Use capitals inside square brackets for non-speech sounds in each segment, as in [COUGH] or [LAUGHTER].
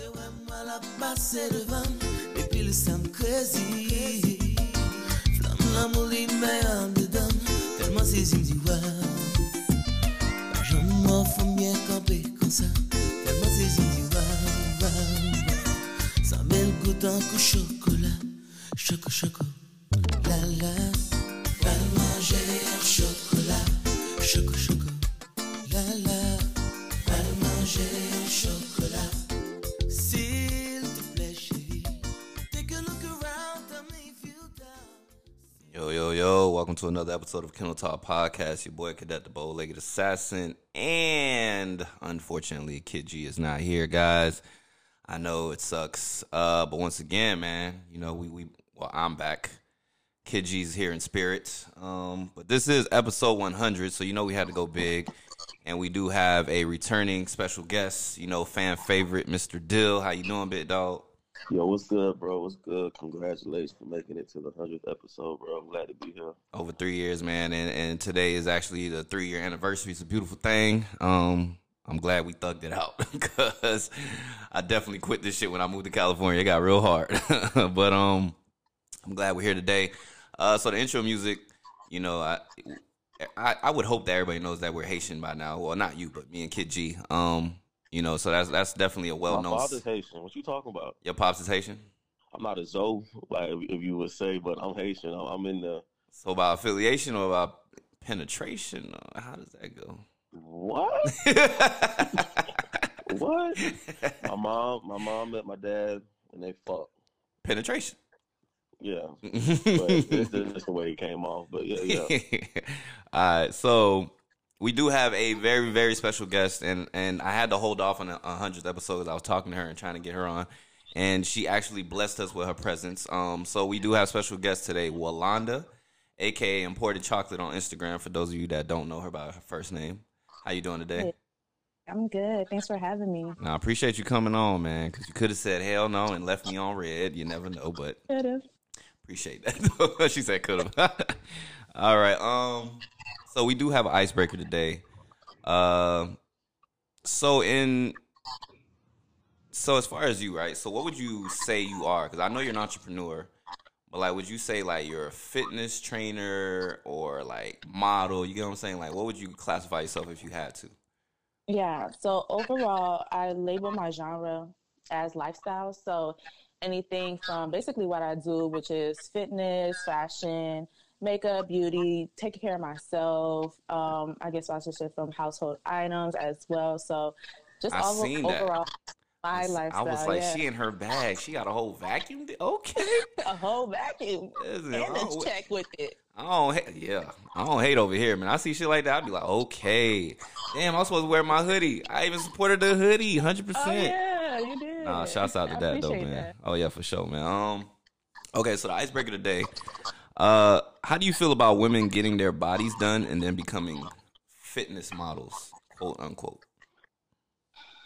Wè mwa la pase devan Depi le sam krezi Flam la mou li mè an dedan Telman sezi mdi wè Pa jan mwa fòm bien kampe kon sa Telman sezi mdi wè wè wè Sa men goutan kou chokola Choko choko La la to another episode of Kennel Talk Podcast. Your boy Cadet the Bow Legged Assassin. And unfortunately, Kid G is not here, guys. I know it sucks. Uh, but once again, man, you know, we, we well, I'm back. Kid G's here in spirit. Um, but this is episode 100, so you know we had to go big. And we do have a returning special guest, you know, fan favorite, Mr. Dill. How you doing, big dog? Yo, what's good, bro? What's good? Congratulations for making it to the hundredth episode, bro. I'm glad to be here. over three years, man, and and today is actually the three year anniversary. It's a beautiful thing. Um, I'm glad we thugged it out [LAUGHS] because I definitely quit this shit when I moved to California. It got real hard, [LAUGHS] but um, I'm glad we're here today. Uh, so the intro music, you know, I, I I would hope that everybody knows that we're Haitian by now. Well, not you, but me and Kid G. Um, you know, so that's that's definitely a well known. My father's Haitian. What you talking about? Your pops is Haitian. I'm not a Zoe, like if, you would say, but I'm Haitian. I'm, in the So about affiliation or about penetration? How does that go? what? [LAUGHS] what? My mom, my mom met my dad, and they fucked. penetration. Yeah, [LAUGHS] but it's just the way it came off. But yeah, yeah. [LAUGHS] All right, so we do have a very very special guest, and and I had to hold off on a hundredth episode because I was talking to her and trying to get her on, and she actually blessed us with her presence. Um, so we do have special guest today, Walanda, aka Imported Chocolate on Instagram. For those of you that don't know her by her first name, how you doing today? I'm good. Thanks for having me. I appreciate you coming on, man, because you could have said hell no and left me on red. You never know, but Could've. Appreciate that. [LAUGHS] she said could have. [LAUGHS] All right. Um. So we do have an icebreaker today. Uh. So in. So as far as you, right? So what would you say you are? Because I know you're an entrepreneur, but like, would you say like you're a fitness trainer or like model? You get what I'm saying? Like, what would you classify yourself if you had to? Yeah. So overall, I label my genre as lifestyle. So anything from basically what I do, which is fitness, fashion, makeup, beauty, taking care of myself. Um, I guess I should say from household items as well. So just I all seen that. overall, my I lifestyle. was like, yeah. she in her bag. She got a whole vacuum. Okay. [LAUGHS] a whole vacuum Listen, and I a check with it. I don't hate, yeah, I don't hate over here, man. I see shit like that, I'd be like, okay, damn, I'm supposed to wear my hoodie. I even supported the hoodie, hundred Oh percent. yeah, you did. Nah, shouts out to I that though, man. that. Oh yeah, for sure, man. Um, okay, so the icebreaker today. Uh, how do you feel about women getting their bodies done and then becoming fitness models, quote unquote?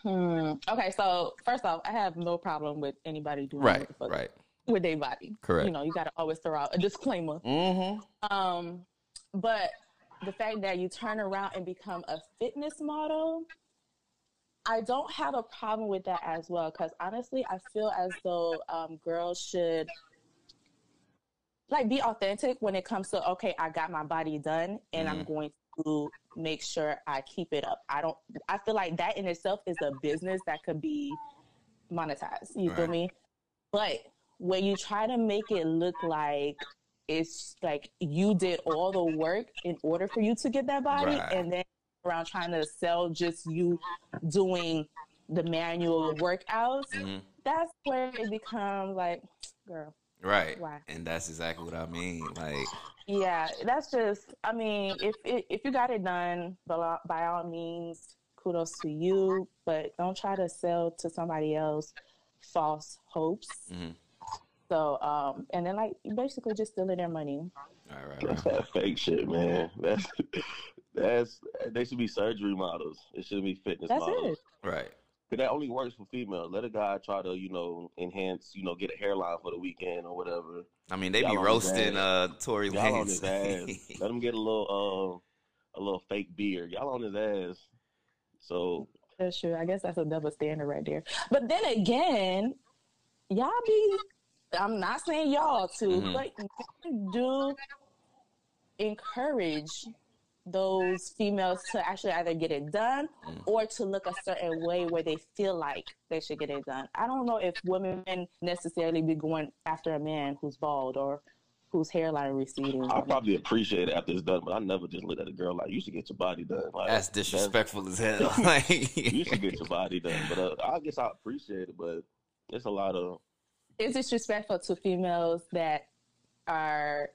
Hmm. Okay, so first off, I have no problem with anybody doing Right, what the fuck right, with their body. Correct. You know, you got to always throw out a disclaimer. mm-hmm. Um, but the fact that you turn around and become a fitness model, I don't have a problem with that as well. Because honestly, I feel as though um, girls should like be authentic when it comes to okay, I got my body done, and I'm going to make sure I keep it up. I don't. I feel like that in itself is a business that could be monetized. You feel Right. me? But when you try to make it look like it's like you did all the work in order for you to get that body, Right. and then around trying to sell just you doing the manual workouts, Mhm. that's where it becomes like, girl, Right, Why? and that's exactly what I mean. Like, yeah, that's just. I mean, if if if you got it done, by by all means, kudos to you. But don't try to sell to somebody else false hopes. Mhm. So, um, and then like basically just stealing their money. all right, right, That's that fake shit, man. [LAUGHS] That's that's they should be surgery models. It shouldn't be fitness That's models. it. right. But that only works for females. Let a guy try to, you know, enhance, you know, get a hairline for the weekend or whatever. I mean, they Y'all be roasting uh Tory Y'all Lanez. [LAUGHS] Let him get a little uh a little fake beard. Y'all on his ass. So That's true. I guess that's a double standard right there. But then again, y'all be I'm not saying y'all too, Mhm. but do encourage those females to actually either get it done Mm. or to look a certain way where they feel like they should get it done. I don't know if women necessarily be going after a man who's bald or whose hairline receding. I probably appreciate it after it's done, but I never just look at a girl like you should get your body done. Like, That's disrespectful as hell. like, [LAUGHS] You [LAUGHS] should get your body done, but uh, I guess I appreciate it. But it's a lot of it's disrespectful to females that are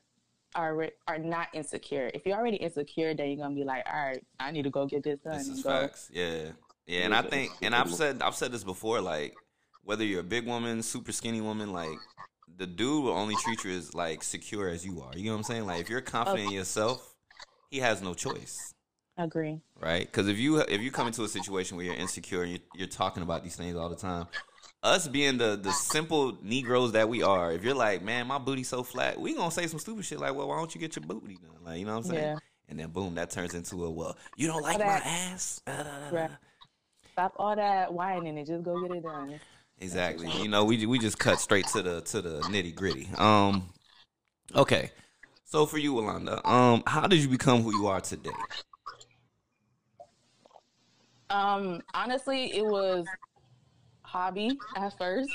are are not insecure. If you're already insecure, then you're gonna be like, all right, I need to go get this done. This is go. facts. Yeah. Yeah, and I think and I've said I've said this before, like whether you're a big woman, super skinny woman, like the dude will only treat you as like secure as you are. You know what I'm saying? Like if you're confident in yourself, he has no choice. Agree. Right? Because if you if you come into a situation where you're insecure and you're, you're talking about these things all the time, us being the the simple Negroes that we are, if you're like, man, my booty's so flat, we gonna say some stupid shit like, well, why don't you get your booty done? Like, you know what I'm saying? Yeah. And then boom, that turns into a well, you don't like that- my ass. Da, da, da, da. Right. Stop all that whining and just go get it done. Exactly. You know, we we just cut straight to the to the nitty gritty. Um, okay. So for you, Alonda, um, how did you become who you are today? Um, honestly, it was hobby at first,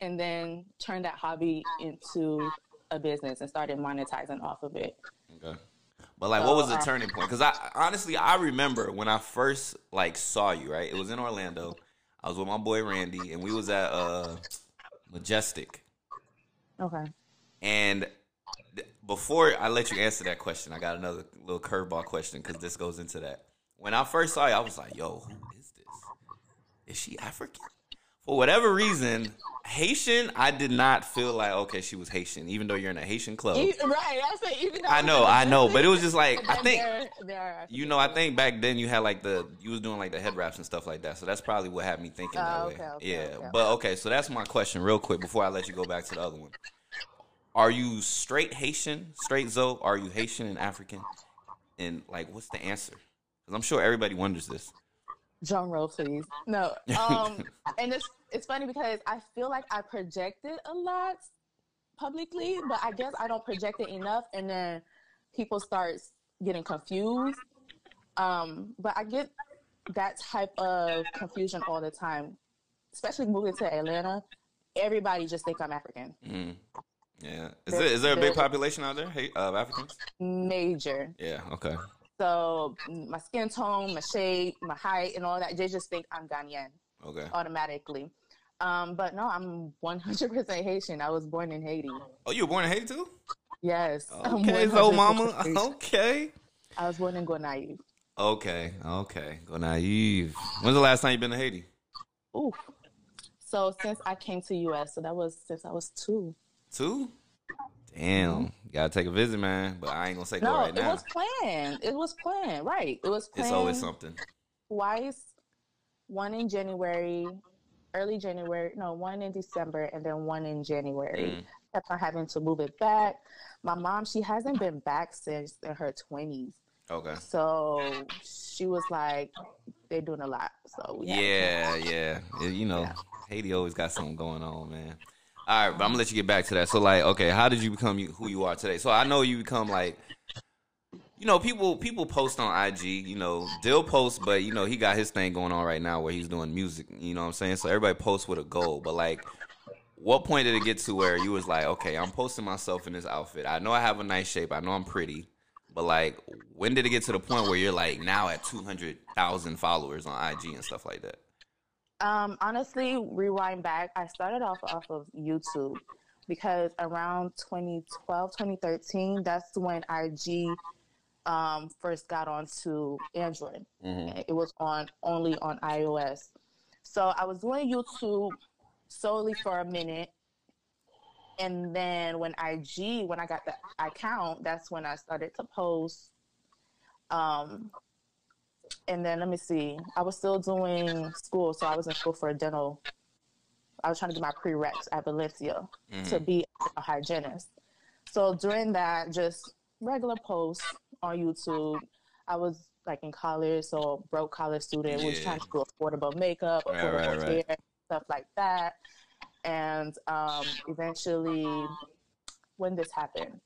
and then turned that hobby into a business and started monetizing off of it. Okay. But like, what was the uh, turning point? Because I honestly, I remember when I first like saw you. Right, it was in Orlando. I was with my boy Randy, and we was at uh Majestic. Okay. And th- before I let you answer that question, I got another little curveball question because this goes into that. When I first saw you, I was like, "Yo, who is this? Is she African?" For whatever reason, Haitian, I did not feel like okay, she was Haitian, even though you're in a Haitian club. Right. I said even though I know, I know, but it was just like I think there are you know, I think back then you had like the you was doing like the head wraps and stuff like that. So that's probably what had me thinking that Oh, way. okay, okay, yeah, okay. but okay, so that's my question, real quick, before I let you go back to the other one. Are you straight Haitian, straight Zoe? Are you Haitian and African? And like, what's the answer? Because I'm sure everybody wonders this. Drum roll, please. No. [LAUGHS] Um, and it's it's funny because I feel like I project it a lot publicly, but I guess I don't project it enough, and then people start getting confused. Um, but I get that type of confusion all the time, especially moving to Atlanta. Everybody just think I'm African. Mm. Yeah, is There- there is there a big population out there hey, of Africans? Major. Yeah. Okay. So my skin tone, my shape, my height, and all that, they just think I'm Ghanaian. Okay. automatically. Um, but no, I'm 100% Haitian. I was born in Haiti. Oh, you were born in Haiti too? Yes. [LAUGHS] Okay, so mama. Haitian. Okay. I was born in Gonaïve. Okay. Okay. Go naive. When's the last time you've been to Haiti? Oof. So since I came to US, so that was since I was two. Two? Damn. You gotta take a visit, man. But I ain't gonna say No, right now. it now. was planned. It was planned. Right. It was planned It's always something. twice. One in January, early January. No, one in December, and then one in January. Mm. Kept on having to move it back. My mom, she hasn't been back since in her 20s. Okay. So she was like, they're doing a lot. So to Yeah, yeah. You know, Yeah. Haiti always got something going on, man. All right, but I'm gonna let you get back to that. So, like, okay, how did you become who you are today? So, I know you become like, you know, people people post on IG. You know, Dill posts, but you know he got his thing going on right now where he's doing music. You know what I'm saying? So everybody posts with a goal, but like, what point did it get to where you was like, okay, I'm posting myself in this outfit. I know I have a nice shape. I know I'm pretty. But like, when did it get to the point where you're like now at two hundred thousand followers on IG and stuff like that? Um, honestly, rewind back, I started off off of YouTube because around 2012, 2013, that's when IG um, first got onto Android. Mm-hmm. It was on only on iOS. So I was doing YouTube solely for a minute. And then when IG, when I got the account, that's when I started to post. Um, and then let me see, I was still doing school, so I was in school for a dental. I was trying to do my prereqs at Valencia to be a hygienist. So during that, just regular posts on YouTube. I was like in college, so broke college student was trying to do affordable makeup, Right, affordable right, right. hair, stuff like that. And um, eventually, when this happened,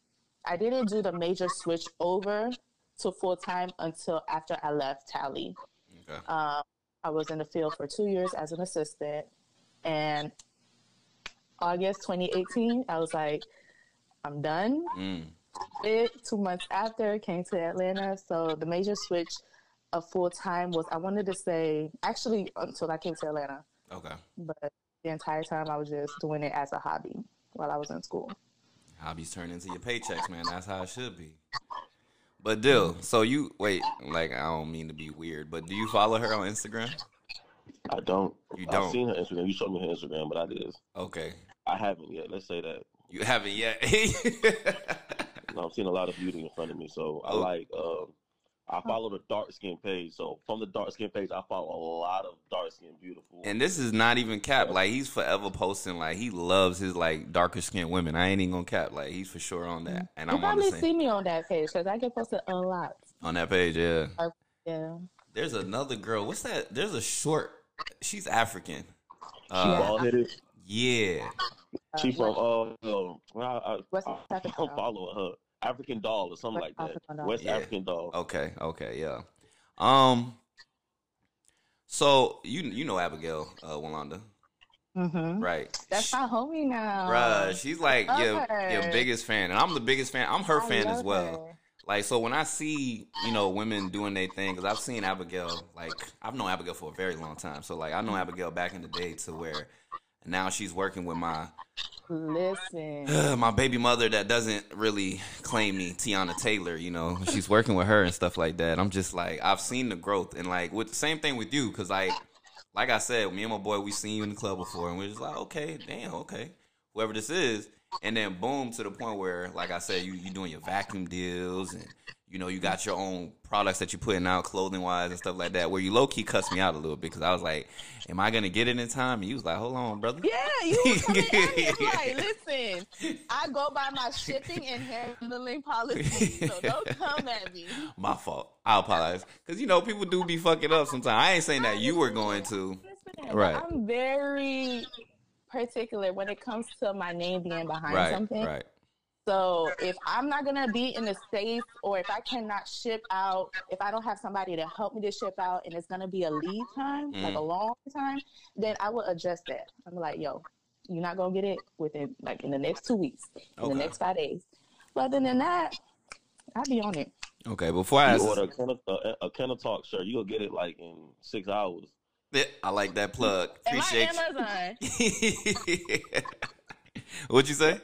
I didn't do the major switch over to full time until after I left Tally. Okay. Um, I was in the field for two years as an assistant, and August 2018, I was like, I'm done. Mm. It two months after came to Atlanta, so the major switch of full time was I wanted to say actually until I came to Atlanta, Okay. but the entire time I was just doing it as a hobby while I was in school. Hobbies turn into your paychecks, man. That's how it should be. But Dill, so you wait, like I don't mean to be weird, but do you follow her on Instagram? I don't. You don't? I've seen her Instagram. You showed me her Instagram, but I did. Okay. I haven't yet. Let's say that. You haven't yet. [LAUGHS] Know, I've seen a lot of beauty in front of me, so I Oh. like. Um, I follow the dark skin page. So from the dark skin page, I follow a lot of dark skin beautiful. and this is not even cap. Like he's forever posting like he loves his like darker skinned women. I ain't even gonna cap. Like he's for sure on that. And You I'm probably see me on that page because I get posted a lot. on that page, yeah. Yeah. There's another girl. What's that? There's a short she's African. she Uh, bald headed. yeah. She from uh, um, I, I, West I, Africa. I'm following her. African doll or something West like that. African doll. West Yeah. African doll. Okay, okay, yeah. Um so you you know Abigail uh Walanda, Mm-hmm. right? That's my homie now. Bruh, she's like your her. your biggest fan, and I'm the biggest fan. I'm her I fan as well. her. Like so, when I see you know women doing their thing, because I've seen Abigail. Like I've known Abigail for a very long time. So like I know Abigail back in the day to where now she's working with my Listen. [SIGHS] my baby mother that doesn't really claim me, Teyana Taylor. You know, she's working with her and stuff like that. I'm just like I've seen the growth and like with the same thing with you, because like like I said, me and my boy, we seen you in the club before, and we're just like, okay, damn, okay, whoever this is, and then boom to the point where, like I said, you you doing your vacuum deals, and you know you got your own products that you're putting out, clothing wise and stuff like that. Where you low key cussed me out a little bit because I was like, am I gonna get it in time? And you was like, hold on, brother. Yeah, you was coming at me. I'm [LAUGHS] like, listen, I go by my shipping and handling policy, so [LAUGHS] don't come at me. My fault. I apologize because you know people do be fucking up sometimes. I ain't saying that you were going to. Listen, Right. I'm very particular when it comes to my name being behind Right, something. right. So if I'm not gonna be in the space, or if I cannot ship out, if I don't have somebody to help me to ship out, and it's gonna be a lead time, like a Mm. long time, then I will adjust that. I'm like, yo, you're not gonna get it within like in the next two weeks, in Okay. the next five days. But other than that, I'll be on it. Okay, before I You ask, order a Kenna, a, a Kenna Talk shirt, you gonna get it like in six hours. I like that plug. Am Appreciate I Amazon? you. [LAUGHS] What'd you say?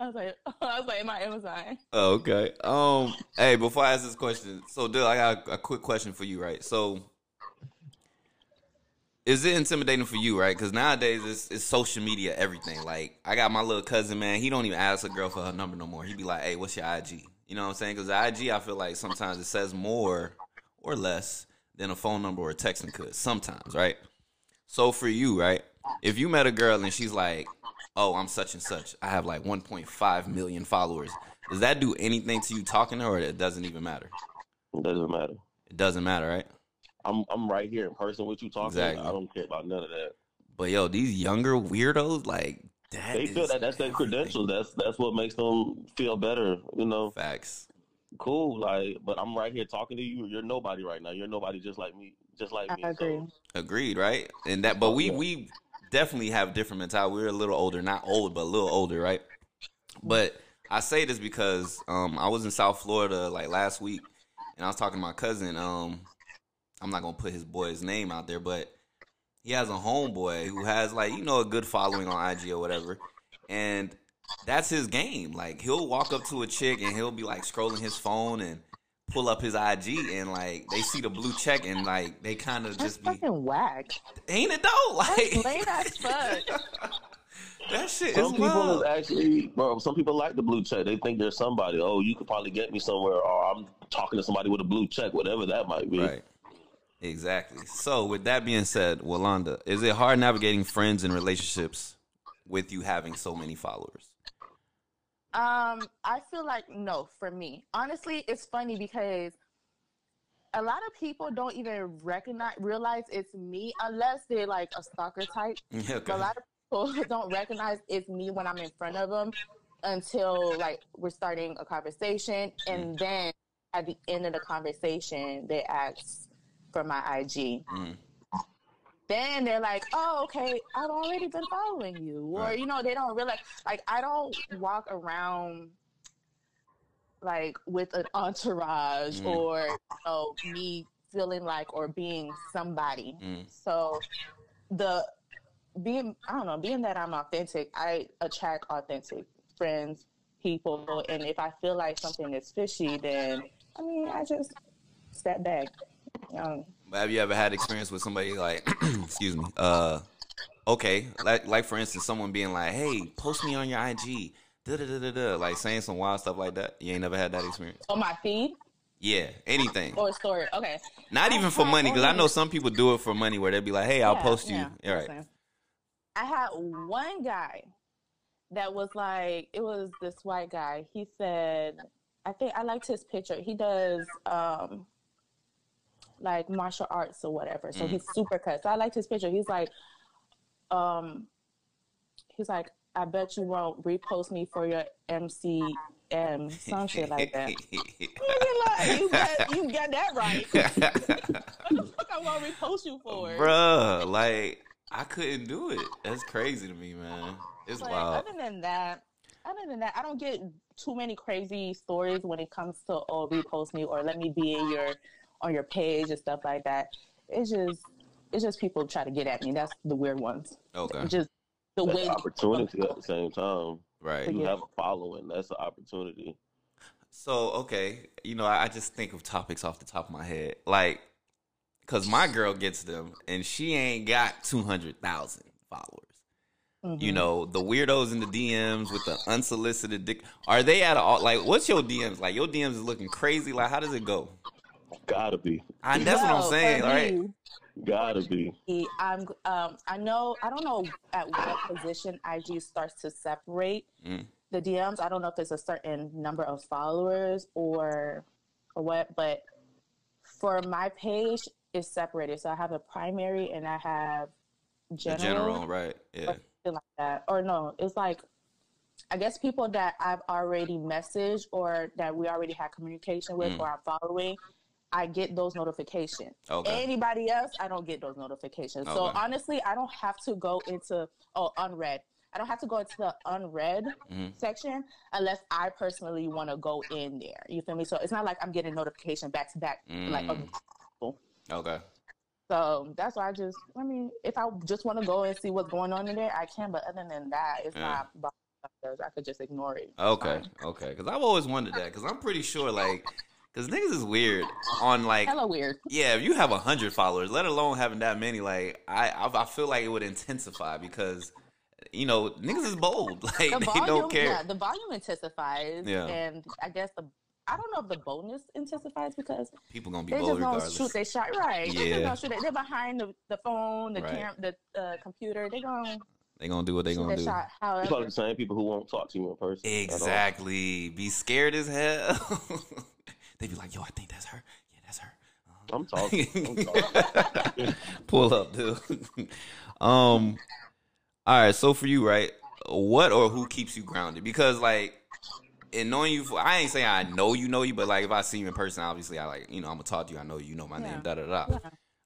I was like, [LAUGHS] I was like, I Amazon? Oh, okay. Um, hey, before I ask this question, so Dill, I got a, a quick question for you, right? So, is it intimidating for you, right? Because nowadays it's, it's social media, everything. Like, I got my little cousin, man. He don't even ask a girl for her number no more. He'd be like, "Hey, what's your IG?" You know what I'm saying? Because IG, I feel like sometimes it says more or less than a phone number or a texting could. Sometimes, right? So for you, right? If you met a girl and she's like, "Oh, I'm such and such. I have like 1.5 million followers." Does that do anything to you talking to her, or it doesn't even matter? It doesn't matter. It doesn't matter, right? I'm I'm right here in person with you talking. Exactly. I don't care about none of that. But yo, these younger weirdos, like that They feel that that's their credentials. That's that's what makes them feel better. You know, facts. cool. Like, but I'm right here talking to you. You're nobody right now. You're nobody just like me. Just like me. I agree. So, Agreed, right? And that, but we Yeah. we definitely have different mentality. We're a little older, not old, but a little older, right? But I say this because um, I was in South Florida like last week, and I was talking to my cousin. Um, I'm not gonna put his boy's name out there, but he has a homeboy who has like you know a good following on IG or whatever, and that's his game. Like he'll walk up to a chick and he'll be like scrolling his phone and pull up his IG and like they see the blue check and like they kind of That's just be fucking whack. ain't it though? [LAUGHS] That's Like lame as fuck. [LAUGHS] that shit some is people wild. is actually, bro. Some people like the blue check. They think they're somebody. Oh, you could probably get me somewhere, or I'm talking to somebody with a blue check, whatever that might be. Right. Exactly. So, with that being said, Walanda, is it hard navigating friends and relationships with you having so many followers? Um, I feel like no for me. Honestly, it's funny because a lot of people don't even recognize realize it's me unless they're like a stalker type. [LAUGHS] But a lot of people [LAUGHS] don't recognize it's me when I'm in front of them until like we're starting a conversation, and then at the end of the conversation, they ask for my IG. Mm. Then they're like, "Oh, okay, I've already been following you," or Right. you know, they don't realize. Like, I don't walk around like with an entourage Mm. or you know, me feeling like or being somebody. Mm. So the being I don't know, being that I'm authentic, I attract authentic friends, people, and if I feel like something is fishy, then I mean I just step back. Um, But have you ever had experience with somebody like, [CLEARS THROAT] excuse me, uh, okay, like like for instance, someone being like, hey, post me on your IG, da da da da da, like saying some wild stuff like that. You ain't never had that experience. on my feed Yeah, anything. or story. Okay. Not I even for money, because I know some people do it for money, where they'd be like, hey, I'll Yeah, post you. yeah, All right. listen. I had one guy that was like, it was this white guy. He said, I think I liked his picture. He does um like martial arts or whatever. So Mm. he's super cut. So I liked his picture. He's like, um, he's like, I bet you won't repost me for your MCM, some shit like that. [LAUGHS] Like, you got, you got that right. [LAUGHS] what the fuck I want to repost you for? Bruh, like I couldn't do it. That's crazy to me, man. It's wild. other than that, other than that, I don't get too many crazy stories when it comes to oh repost me or let me be in your on your page and stuff like that. It's just it's just people try to get at me. That's the weird ones. Okay, Just the That's way an opportunity at the same time. right. You Yeah. have a following. That's an opportunity. So okay, you know, I I just think of topics off the top of my head, like, cause my girl gets them, and she ain't got two hundred thousand followers. You Mhm. know, the weirdos in the DMs with the unsolicited dick. Are they at all? Like, what's your DMs like? Your DMs is looking crazy. Like, how does it go? Gotta be. I, that's what I'm saying. right? Me, Gotta be. I'm um I know I don't know at what position IG starts to separate Mm. the DMs. I don't know if it's a certain number of followers or or what, but for my page it's separated. So I have a primary and I have The general, general, right? Yeah. something like that. Or no, it's like I guess people that I've already messaged or that we already had communication with Mm. or I'm following, I get those notifications. Okay. Anybody else, I don't get those notifications. So honestly, I don't have to go into oh unread. I don't have to go into the unread Mhm. section unless I personally want to go in there. You feel me? So it's not like I'm getting notification back to back like Mm. Okay. so that's why I just, I mean, if I just want to go and see what's going on in there, I can. But other than that, it's Yeah. not. I could just ignore it. Okay. Okay. Because I've always wondered that. Because I'm pretty sure, like, because niggas is weird on like Hella weird. Yeah, if you have a hundred followers, let alone having that many, like I, I, I feel like it would intensify because, you know, niggas is bold. [LAUGHS] Like The they volume, don't care. yeah, the volume intensifies. Yeah. And I guess the, I don't know if the boldness intensifies because People gonna be they bold just gonna regardless. shoot their shot right. They Yeah. just gonna shoot it. They're behind the, the phone, the Right. cam, the uh, computer. They gonna They gonna do what they shoot gonna do. shot. It's probably the same people who won't talk to you in person. Exactly. Be scared as hell. [LAUGHS] they be like, yo, I think that's her. Yeah, that's her. I'm talking. I'm [LAUGHS] talking. Pull up, dude. um. All right. So for you, right? What or who keeps you grounded? Because like, in knowing you, for, I ain't saying I know you know you, but like if I see you in person, obviously I like you know I'm gonna talk to you. I know you know my Yeah. name. Da da da. Yeah.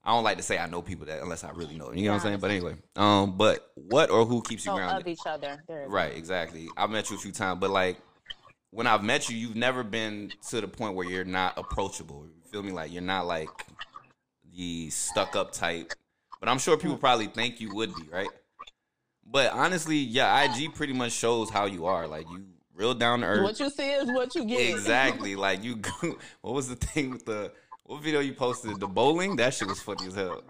I don't like to say I know people that unless I really know them. You know what I'm Yeah, saying? But anyway, um, but what or who keeps you know grounded? of each other. There is- Right, exactly. I've met you a few times, but like when I've met you, you've never been to the point where you're not approachable. You feel me? Like you're not like the stuck up type. But I'm sure people probably think you would be, right? But honestly, yeah, IG pretty much shows how you are. Like you real down to earth. What you see is what you get. Exactly. [LAUGHS] like you [LAUGHS] what was the thing with the what video you posted? The bowling? That shit was funny as hell.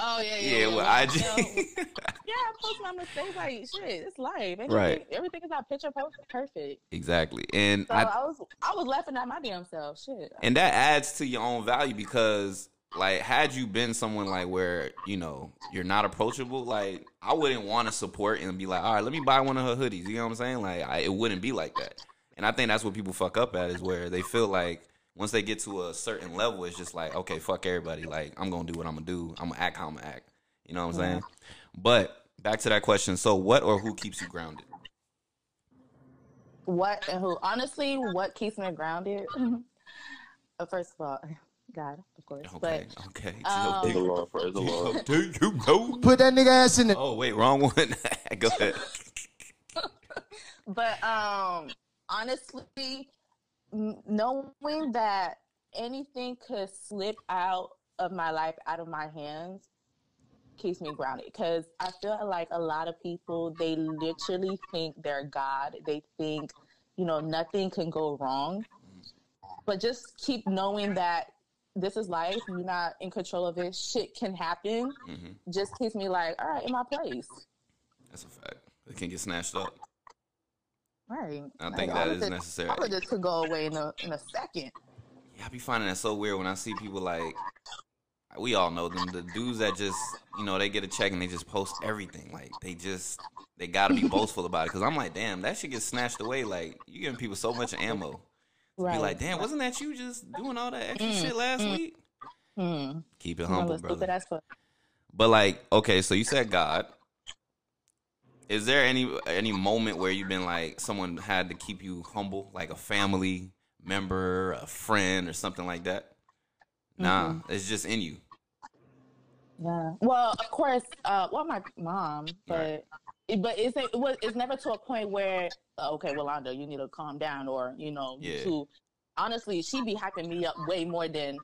Oh yeah, yeah. Yeah, with like, IG. you know, Yeah, I post my mistakes. Like shit, it's life. Everything, Right. Everything is not picture post perfect. exactly. And So I I, was I was laughing at my damn self. Shit. and that adds to your own value because like had you been someone like where you know you're not approachable like i wouldn't want to support and be like all right let me buy one of her hoodies you know what i'm saying like I, it wouldn't be like that and i think that's what people fuck up at is where they feel like once they get to a certain level, it's just like, okay, fuck everybody. Like, I'm gonna do what I'm gonna do. I'm gonna act how I'm gonna act. You know what I'm saying? But back to that question. So, what or who keeps you grounded? What and who? Honestly, what keeps me grounded? [LAUGHS] Uh, First of all, God, of course. Okay, okay. Um, the Lord. Praise the Lord. Do you know? Put that nigga ass in it. Oh wait, wrong one. [LAUGHS] Go ahead. [LAUGHS] But um, honestly, m- knowing that anything could slip out of my life, out of my hands, keeps me grounded. Because I feel like a lot of people they literally think they're God. They think, you know, nothing can go wrong. But just keep knowing that this is life. You're not in control of it. Shit can happen. hmm Just keeps me like, all right, in my place. That's a fact. It can get snatched up. Right. I think Like, that all is necessary. All of this could go away in a in a second. Yeah, I be finding that so weird when I see people like we all know them, the dudes that just you know they get a check and they just post everything. Like they just they gotta be [LAUGHS] boastful about it. Cause I'm like, damn, that shit gets snatched away. Like you giving people so much ammo. Right. Be like, damn, wasn't that you just doing all that extra Mm, shit last mm. week? Hmm. Keep it humble, brother. But like, okay, so you said God. Is there any any moment where you've been like someone had to keep you humble, like a family member, a friend, or something like that? Nah, it's just in you. Yeah. Well, of course. Uh, well, my mom, but Right. but it's it was it's never to a point where uh, okay, Rolanda, you need to calm down, or you know, Yeah. to honestly, she'd be hyping me up way more than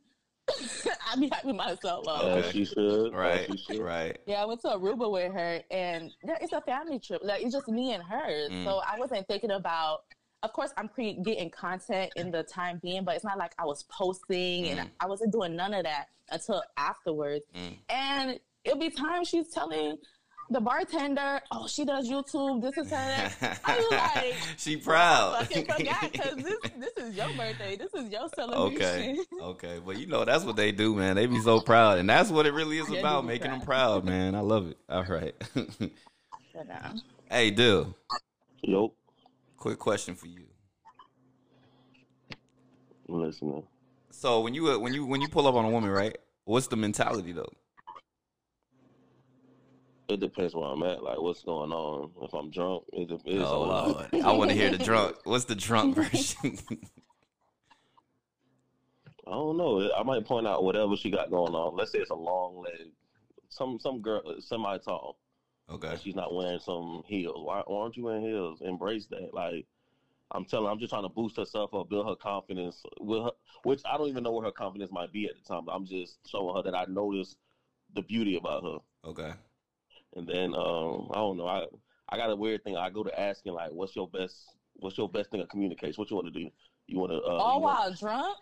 [LAUGHS] I be hyping myself up. Okay. As she should. Right, she should. right. Yeah, I went to Aruba with her, and yeah, it's a family trip. Like it's just me and her. Mm. So I wasn't thinking about. Of course, I'm pre getting content in the time being, but it's not like I was posting and Mm. I wasn't doing none of that until afterwards. Mm. And it'll be times she's telling the bartender, "Oh, she does YouTube. This is her." [LAUGHS] I was like, she I proud. fucking forgot because this this is your birthday. This is your celebration. okay, [LAUGHS] okay, but you know that's what they do, man. They be so proud, and that's what it really is Yeah, about, be making them proud. proud, man. I love it. All right. [LAUGHS] Hey, Dill. Yo, Quick question for you. I'm. So when you when you when you pull up on a woman, right? What's the mentality though? It depends where I'm at. Like, what's going on? If I'm drunk, it depends. Oh Lord, I want to hear the [LAUGHS] drunk. What's the drunk [LAUGHS] version? I don't know. I might point out whatever she got going on. Let's say it's a long leg, some some girl semi tall. okay. she's not wearing some heels. Why, why aren't you wearing heels? Embrace that. Like I'm telling, I'm just trying to boost herself up, build her confidence. With her, which I don't even know where her confidence might be at the time. But I'm just showing her that I notice the beauty about her. Okay. And then um, I don't know. I I got a weird thing. I go to asking like, what's your best? What's your best thing of communication? What you want to do? You want to? Uh, all you wanna- while drunk.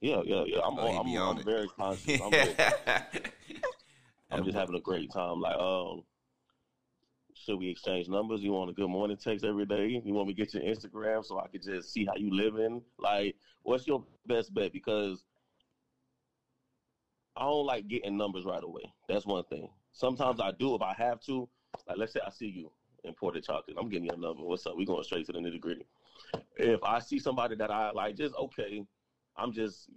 Yeah, yeah, yeah. I'm, Oh, I'm, I'm, on it. very conscious. [LAUGHS] I'm, very, [LAUGHS] I'm just having a great time. Like, um, should we exchange numbers? You want a good morning text every day? You want me to get your Instagram so I could just see how you living? Like, what's your best bet? Because I don't like getting numbers right away. That's one thing. Sometimes I do if I have to. Like, let's say I see you Imported Chocolate. I'm getting your number. What's up? We going straight to the nitty gritty. If I see somebody that I like, just okay. I'm just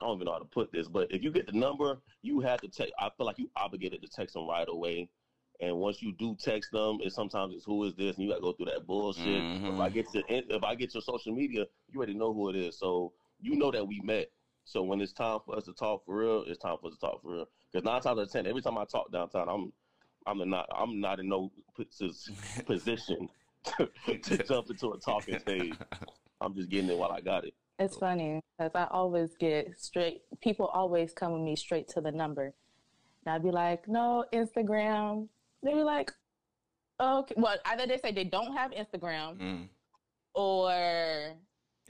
I don't even know how to put this, but if you get the number, you have to text. I feel like you obligated to text them right away. And once you do text them, and sometimes it's who is this, and you got to go through that bullshit. Mhm. If I get to if I get your social media, you already know who it is, so you know that we met. So when it's time for us to talk for real, it's time for us to talk for real. Because nine times out of ten, every time I talk downtown, I'm I'm not I'm not in no [LAUGHS] position [LAUGHS] to, to jump into a talking stage. I'm just getting it while I got it. It's funny because I always get straight. People always come with me straight to the number, and I'd be like, "No, Instagram." They'd be like, "Okay." Well, either they say they don't have Instagram, Mm, or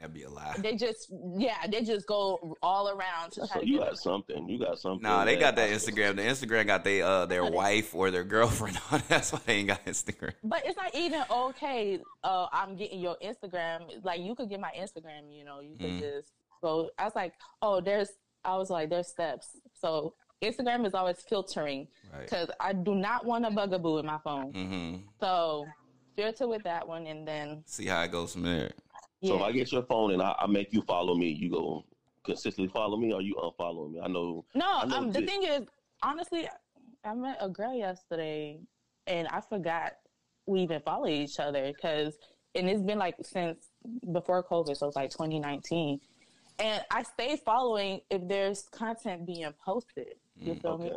that'd be a lie. they just yeah, they just go all around to try So to you get. got something. You got something. Nah, they got that Instagram. The Instagram got they uh their wife or their [LAUGHS] girlfriend on. it. That's why they ain't got Instagram. But it's not even okay. Uh, I'm getting your Instagram. Like you could get my Instagram. You know, you could Mm. just go. I was like, oh, there's. I was like, there's steps. So Instagram is always filtering Right. because I do not want a bugaboo in my phone. Mm-hmm. So filter with that one, and then See how it goes from there. So if I get your phone and I, I make you follow me, you go consistently follow me, or you unfollow me. I know. No, I know um, the thing is, honestly, I met a girl yesterday, and I forgot we even follow each other because, and it's been like since before COVID, so it's like 2019, and I stay following if there's content being posted. You Mm, feel me?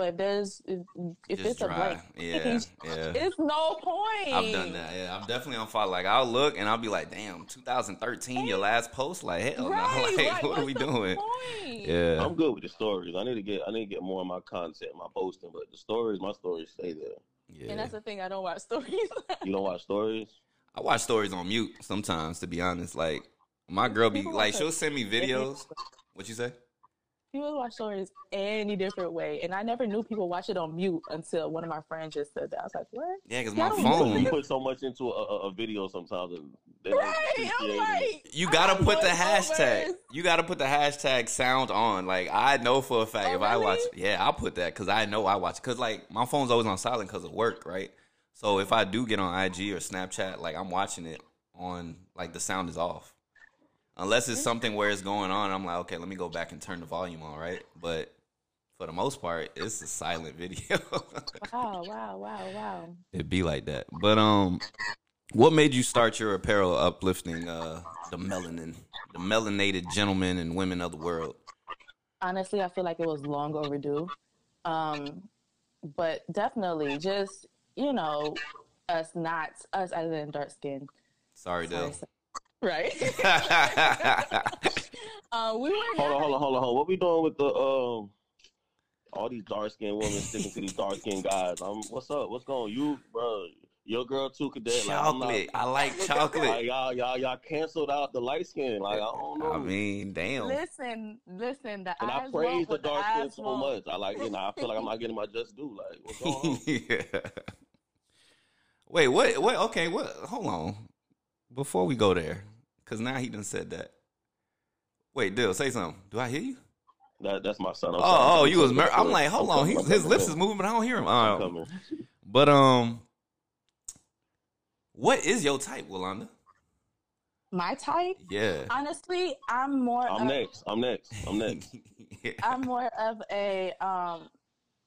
Okay. But there's if, if Just it's a dry. [LAUGHS] blank, Yeah, page, yeah. it's no point. I've done that. Yeah, I'm definitely on fire. Like I'll look and I'll be like, "Damn, 2013, your last post." Like hell, no. [LAUGHS] Right? Like, like, what are we the doing? point? Yeah, I'm good with the stories. I need to get I need to get more of my content, my posting, but the stories, my stories stay there. yeah. And that's the thing. I don't watch stories. [LAUGHS] You don't watch stories? I watch stories on mute sometimes. To be honest, like my girl be like, she'll send me videos. What you say? People watch stories any different way, and I never knew people watch it on mute until one of my friends just said that. I was like, "What?" Yeah, because my You put, phone. you put so much into a, a, a video sometimes, and they Right? I'm like, You gotta have put the voiceovers. hashtag. You gotta put the hashtag sound on. Like I know for a fact Oh, if I watch, yeah, I'll put that because I know I watch. Because like my phone's always on silent because of work, right? So if I do get on IG or Snapchat, like I'm watching it on, like the sound is off. Unless it's something where it's going on, I'm like, okay, let me go back and turn the volume on, right? But for the most part, it's a silent [LAUGHS] video. Wow, wow, wow, wow. It'd be like that. But um, what made you start your apparel uplifting uh the melanin, the melanated gentlemen and women of the world? Honestly, I feel like it was long overdue. Um, but definitely, just you know, us not us as in dark skin. Sorry, Dill. Right. um, [LAUGHS] [LAUGHS] we were Hold on, hold on, hold on, hold on. What we doing with the um all these dark skinned women sticking to these dark skinned guys? Um, what's up? What's going? On? You, bro, your girl too, cadet. Like, I'm not- chocolate. I like [LAUGHS] Like chocolate. y'all, y'all, y'all canceled out the light skin. Like I don't know. I mean, damn. Listen, listen. The and I eyes praise won't, the dark skin so won't. much. I like, you know, I feel like I'm not getting my just due. Like, what's going on? yeah. Wait, what? What? Okay, what? Hold on. Before we go there, because now he done said that. Wait, Dill, say something. Do I hear you? That, that's my son. I'm Oh, oh, you was. Mer- I'm like, hold on. He, his lips is moving, but I don't hear him. I'm Uh, coming. but um, what is your type, Walanda? My type, Yeah. honestly, I'm more. I'm of, next. I'm next. I'm next. yeah. [LAUGHS] [LAUGHS] I'm more of a um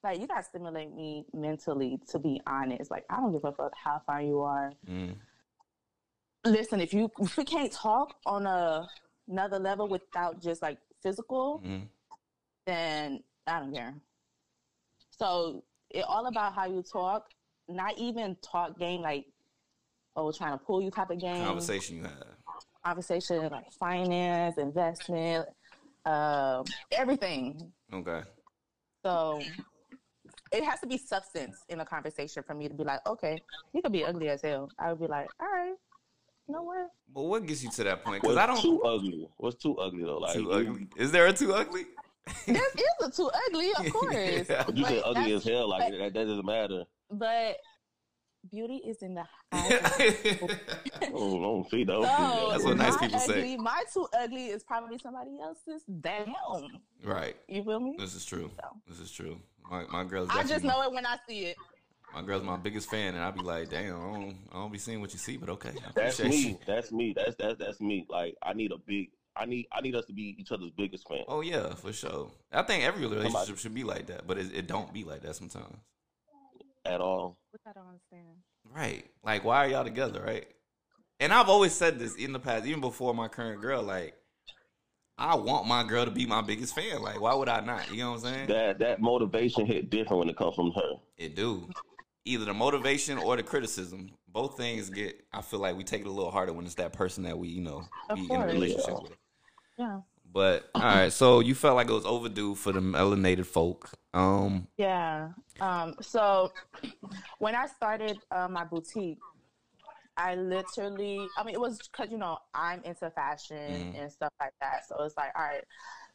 like you guys stimulate me mentally to be honest. Like I don't give a fuck how far you are. Mm, Listen, if you if we can't talk on a another level without just like physical, mm. then I don't care. So it all about how you talk, not even talk game like oh trying to pull you type of game. Conversation you have. Conversation like finance, investment, um, everything. Okay. So it has to be substance in a conversation for me to be like, okay, you could be ugly as hell. I would be like, all right, you know what? But what gets you to that point? Because I don't. too ugly? What's too ugly though? Like too ugly. Is there a too ugly? There is a too ugly, of [LAUGHS] course. Yeah. You say ugly as hell. Like but- that, that doesn't matter. But beauty is in the [LAUGHS] eye. Oh, don't see that. So That's what nice my people say. My too ugly is probably somebody else's damn. right. You feel me? This is true. So. This is true. My my girl's. I just know it when I see it. My girl's my biggest fan, and I'd be like, damn, I don't, I don't be seeing what you see, but okay. That's me. you. That's me. That's that's that's me. Like I need a big. I need I need us to be each other's biggest fan. Oh yeah, for sure. I think every relationship should be like that, but it, it don't be like that sometimes. At all. Which I don't understand. Right. Like, why are y'all together, right? And I've always said this in the past, even before my current girl, like, I want my girl to be my biggest fan. Like, why would I not? You know what I'm saying? That that motivation hit different when it comes from her. It do. Either the motivation or the criticism. Both things get I feel like we take it a little harder when it's that person that we, you know, Of be in a relationship Yeah. with. Yeah. But all right, so you felt like it was overdue for the melanated folk. Um Yeah. Um, so when I started uh, my boutique, I literally, I mean, it was because, you know, I'm into fashion Mhm. and stuff like that. So it's like, all right,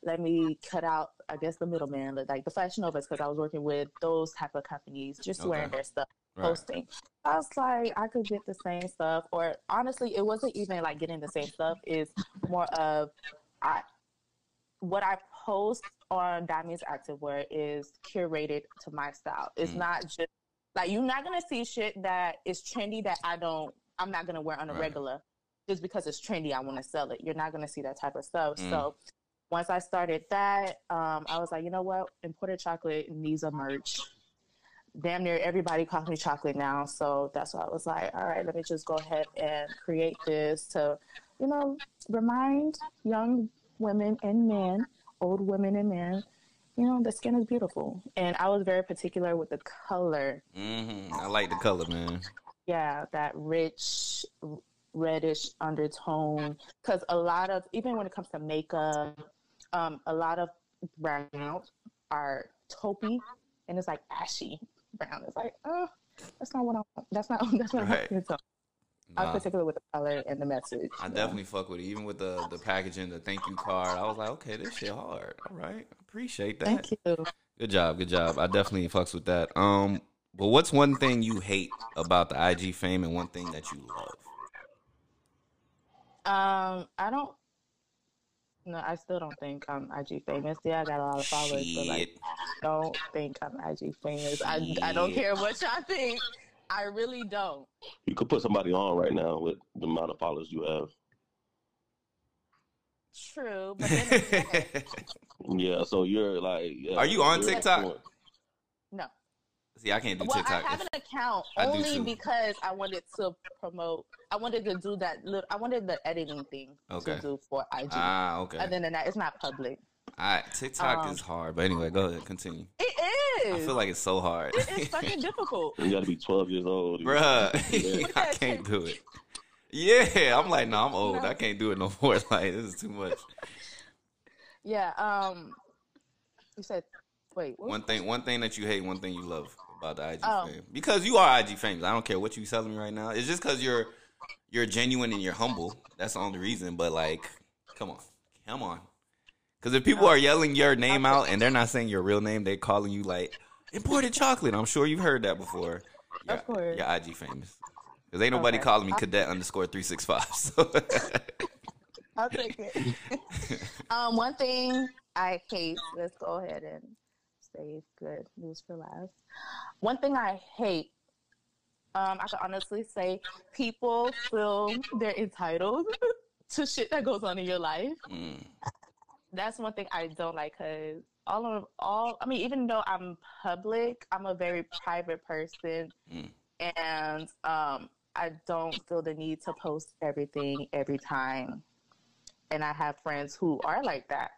let me cut out, I guess, the middleman, like the Fashion Novas, because I was working with those type of companies, just wearing their stuff, right. posting. I was like, I could get the same stuff, or honestly, it wasn't even like getting the same stuff. Is more of, I, what I post on Diamonds Activewear is curated to my style. It's Mm. not just like you're not gonna see shit that is trendy that I don't. I'm not gonna wear on a Right. regular. just because it's trendy, I want to sell it. You're not going to see that type of stuff. Mm. So once I started that, um, I was like, you know what? Imported chocolate needs a merch. Damn near everybody calls me chocolate now. So that's why I was like, all right, let me just go ahead and create this to, you know, remind young women and men, old women and men, you know, the skin is beautiful. And I was very particular with the color. hmm I like the color, man. Yeah, that rich reddish undertone. Because a lot of, even when it comes to makeup, um, a lot of browns are taupey and it's like ashy brown. It's like, oh, that's not what I want. That's not, [LAUGHS] that's not Right. what I want. I was Nah, particular with the color and the message. I definitely fuck with it. Even with the the packaging, the thank you card, I was like, okay, this shit hard. All right, appreciate that. Thank you. Good job, good job. I definitely fucks with that. Um, but what's one thing you hate about the IG fame, and one thing that you love? Um, I don't. No, I still don't think I'm IG famous. Yeah, I got a lot of followers, but like, Shit. don't think I'm IG famous. I I don't care what y'all think. I really don't. You could put somebody on right now with the amount of followers you have. True, but then [LAUGHS] Yeah, so you're like. Yeah, Are you on you're TikTok? Influenced. See, I can't do Well, TikTok. I have an account only too. because I wanted to promote. I wanted to do that. Little, I wanted the editing thing Okay. to do for IG. ah, okay. Other than that, it's not public. All right, TikTok Um, is hard, but anyway, go ahead, continue. It is. I feel like it's so hard, it's fucking difficult. You got to be 12 years old. bruh. Yeah. [LAUGHS] I can't do it. Yeah, I'm like, no, I'm old. No. I can't do it no more. [LAUGHS] Like, this is too much. Yeah. Um. You said, wait. One thing, one thing that you hate, one thing you love about the IG Oh. fame, because you are IG famous. I don't care what you telling me right now. It's just because you're you're genuine and you're humble. That's the only reason. But like, come on, come on. Because if people are yelling your name out and they're not saying your real name, they're calling you like Imported Chocolate. I'm sure you've heard that before. You're, Of course. you're IG famous. Because ain't nobody Okay. calling me cadet underscore three six five. So I'll take it. [LAUGHS] um, one thing I hate. Let's go ahead and save good news for last. One thing I hate. Um, I can honestly say people feel they're entitled [LAUGHS] to shit that goes on in your life. Mm, That's one thing I don't like because all of all. I mean, even though I'm public, I'm a very private person, Mm. and um, I don't feel the need to post everything every time and I have friends who are like that.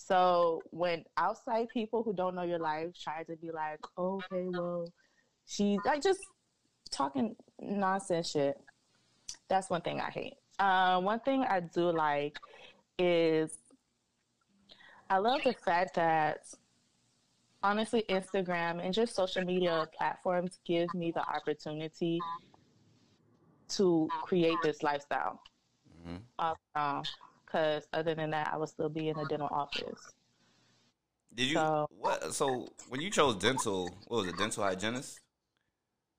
So when outside people who don't know your life try to be like, okay, well, she's like just talking nonsense shit. That's one thing I hate. Uh, one thing I do like is I love the fact that honestly, Instagram and just social media platforms give me the opportunity to create this lifestyle. mhm. Because other than that, I would still be in a dental office. Did you So- what? So when you chose dental, what was it? Dental hygienist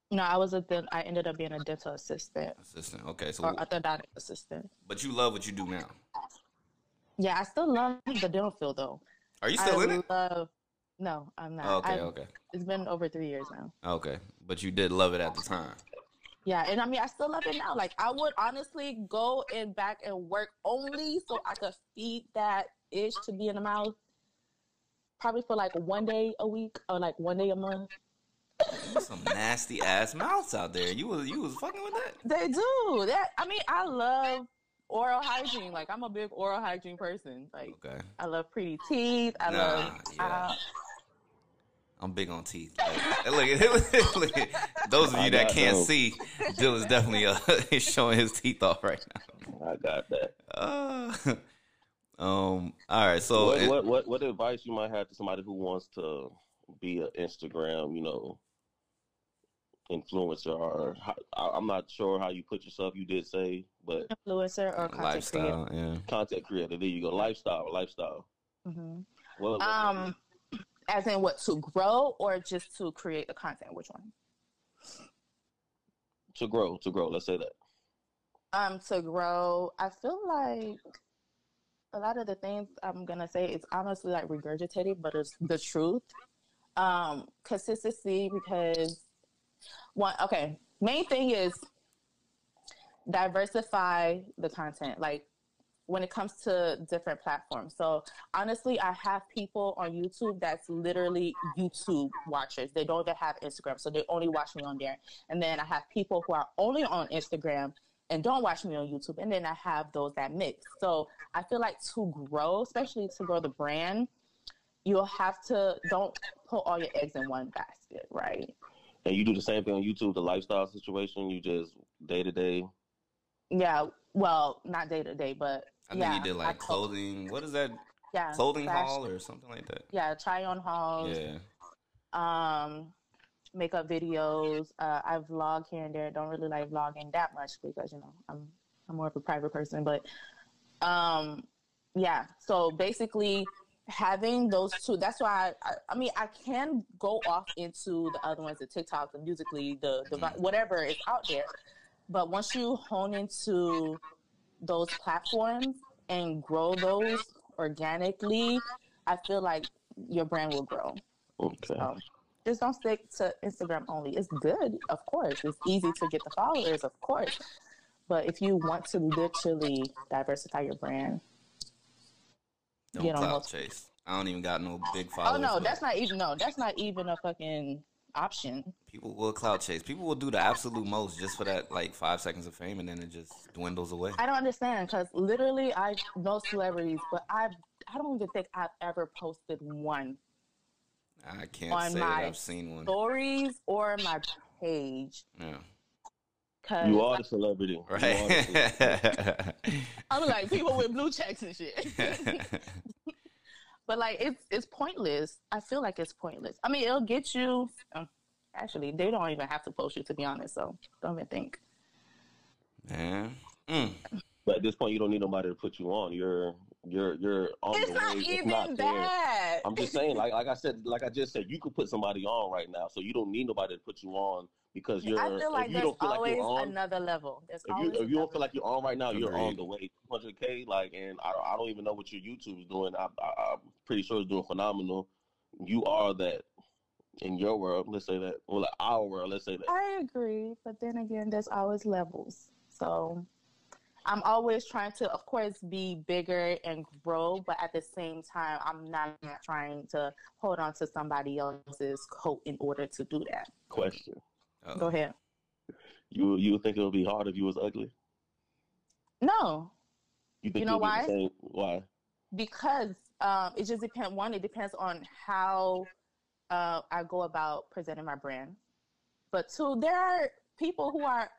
No, I was a dent- I ended up being a dental assistant assistant. Okay, so or orthodontic assistant. but you love what you do now. Yeah, I still love the dental field though. Are you still I in it? love. No, I'm not. Okay, I- okay, It's been over three years now. okay. But you did love it at the time. Yeah, and I mean, I still love it now. Like, I would honestly go and back and work only so I could feed that itch to be in the mouth. Probably for like one day a week or like one day a month. Some nasty ass mouths out there. You was you was fucking with that. They do that. I mean, I love oral hygiene. Like, I'm a big oral hygiene person. Like, Okay, I love pretty teeth. I Nah, love. yeah. uh, I'm big on teeth. Like, [LAUGHS] look, at, [LAUGHS] look at those of you that can't those. see. is definitely uh, [LAUGHS] showing his teeth off right now. I got that. Uh, um. All right. So what, it- what what what advice you might have to somebody who wants to be an Instagram, you know, influencer? Or how, I- I'm not sure how you put yourself. You did say, but influencer or content creator. lifestyle. Yeah. content creator. There you go. Lifestyle, lifestyle. hmm What, what- Um, as in what to grow or just to create the content? Which one? to grow, to grow. Let's say that. Um, to grow, I feel like a lot of the things I'm gonna say is honestly like regurgitated, but it's the truth. Um, consistency because one, okay, main thing is diversify the content. Like when it comes to different platforms. So honestly, I have people on YouTube that's literally YouTube watchers. They don't even have Instagram, so they only watch me on there. And then I have people who are only on Instagram and don't watch me on YouTube. And then I have those that mix. So I feel like to grow, especially to grow the brand, you'll have to don't put all your eggs in one basket, right? And you do the same thing on YouTube, the lifestyle situation. You just day to day. Yeah, well, not day to day, but I think yeah, you did like clothing. What is that? yeah, Clothing fashion- haul or something like that? Yeah, try on hauls. Yeah. um makeup videos uh i vlog here and there don't really like vlogging that much because you know i'm i'm more of a private person but um yeah so basically having those two that's why I, I mean i can go off into the other ones the tiktok the Musical.ly the, the whatever is out there but once you hone into those platforms and grow those organically i feel like your brand will grow Okay. so just don't stick to Instagram only. It's good, of course. It's easy to get the followers, of course. But if you want to literally diversify your brand, Don't You know, clout most- chase. I don't even got no big followers. oh no, but that's not even no, that's not even a fucking option. People will clout chase. People will do the absolute most just for that like five seconds of fame, and then it just dwindles away. I don't understand because literally I know celebrities, but I I don't even think I've ever posted one I can't On say my that I've seen one. stories or my page. Yeah. You are the celebrity. You the Right. [LAUGHS] I'm like people with blue checks and shit. [LAUGHS] but like it's it's pointless. I feel like it's pointless. I mean, it'll get you. Actually, they don't even have to post you to be honest. So don't even think. Man. Mm. But at this point, you don't need nobody to put you on. You're you're you're on It's the not way. even it's not there. that. I'm just saying, like like I said, like I just said, you could put somebody on right now, so you don't need nobody to put you on because you're. I feel like you there's don't feel like always you're on, another level. There's if you if you don't feel like you're on right now, you're on the way 200k. Like, and I I don't even know what your YouTube is doing. I, I I'm pretty sure it's doing phenomenal. You are that in your world. Let's say that, well, like our world. Let's say that. I agree, but then again, there's always levels. So I'm always trying to, of course, be bigger and grow, but at the same time, I'm not trying to hold on to somebody else's coat in order to do that. Question: Uh-oh. Go ahead. You you think it would be hard if you was ugly? No, You think You know it be why? same? Why? because um, it just depends. One, it depends on how uh, I go about presenting my brand. But two, there are people who are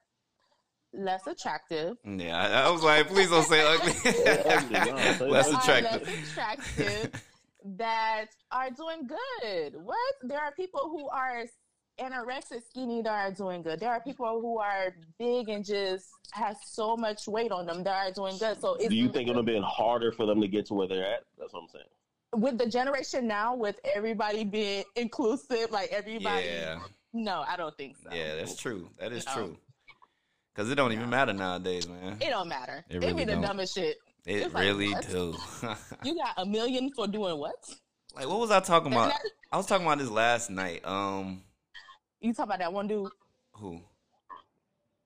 less attractive Yeah, I, I was like, please don't say ugly. ugly, no, say Less attractive. less attractive [LAUGHS] that are doing good. What? There are people who are anorexic skinny that are doing good. There are people who are big and just has so much weight on them that are doing good. So it's Do you think it would have been harder for them to get to where they're at? That's what I'm saying. with the generation now, with everybody being inclusive, like everybody. yeah, No, I don't think so. yeah, that's true. That is No. true. Cause it don't even matter nowadays, man. It don't matter. It It, be the don't. dumbest shit. It it's like, really what? do. [LAUGHS] You got a million for doing what? like, what was I talking about? I was talking about this last night. Um, You talk about that one dude, who?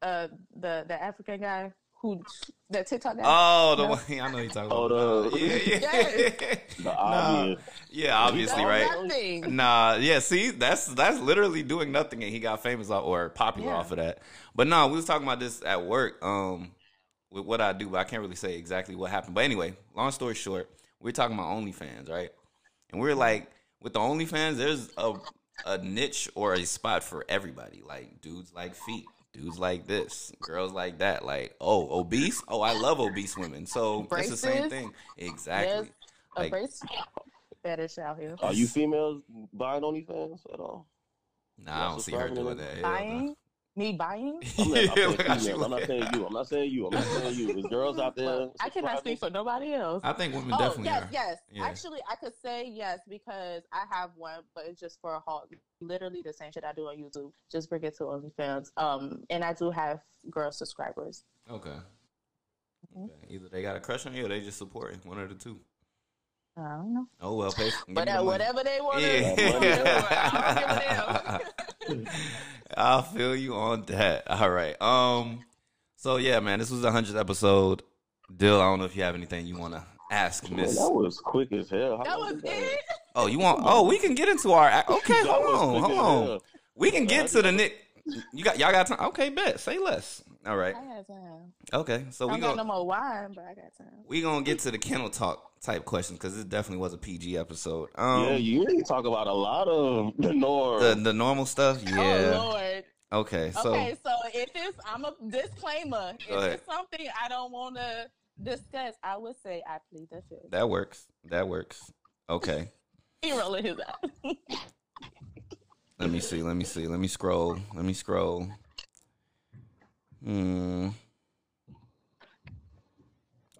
uh, the the African guy who the TikTok guy. Oh, the No. one [LAUGHS] I know you talking Oh, about. the- yeah, [LAUGHS] yeah, Yes. The [LAUGHS] Nah. obvious. yeah. Obviously, Doing right? Nothing. Nah, yeah. See, that's that's literally doing nothing, and he got famous or popular Yeah. off of that. But no, we was talking about this at work. Um, with what I do, but I can't really say exactly what happened. But anyway, long story short, we're talking about OnlyFans, right? And we're like, with the OnlyFans, there's a a niche or a spot for everybody. Like dudes like feet, dudes like this, girls like that. Like, oh, obese. Oh, I love obese women. So it's the same thing. Exactly. There's a Like- brace [LAUGHS] fetish out here. Are you females buying OnlyFans at all? Nah, I don't see her doing that. Hell no. Buying? Me buying? [LAUGHS] I'm not, I'm Yeah, saying look how she females. I'm not saying you. I'm not saying you. I'm not saying you. There's girls out there. Well, I cannot speak for nobody else. I think women Oh definitely yes, are. yes. Yeah. Actually, I could say yes because I have one, but it's just for a haul. Literally the same shit I do on YouTube. Just bring it to OnlyFans. Um, and I do have girl subscribers. Okay. Mhm. okay. Either they got a crush on you or they just support you. One of the two. I don't know, Oh well, pay. give but me the uh, whatever they want to Yeah. do, I don't give a damn. [LAUGHS] [LAUGHS] I feel you on that. [LAUGHS] All right. Um. So yeah, man, this was the hundredth episode. Dill, I don't know if you have anything you want to ask, Man, Miss. that was quick as hell. How That was did it. Oh, you want? Oh, we can get into our. [LAUGHS] Okay, hold on, hold on. We can get to the Nick. You got y'all got time? Okay, bet. Say less. All right. I got time. Okay, so I we got no more wine, but I got time. We gonna get to the kennel talk type questions because this definitely was a PG episode. Um, yeah, you need talk about a lot of [LAUGHS] the norm. the the normal stuff. Yeah. Oh Lord. Okay, so okay, so if it's, I'm a disclaimer. If Go ahead. it's something I don't want to discuss, I would say I plead the fifth. that works. That works. Okay. [LAUGHS] He rolling his eyes. Let me see. Let me see. Let me scroll. Let me scroll. Hmm.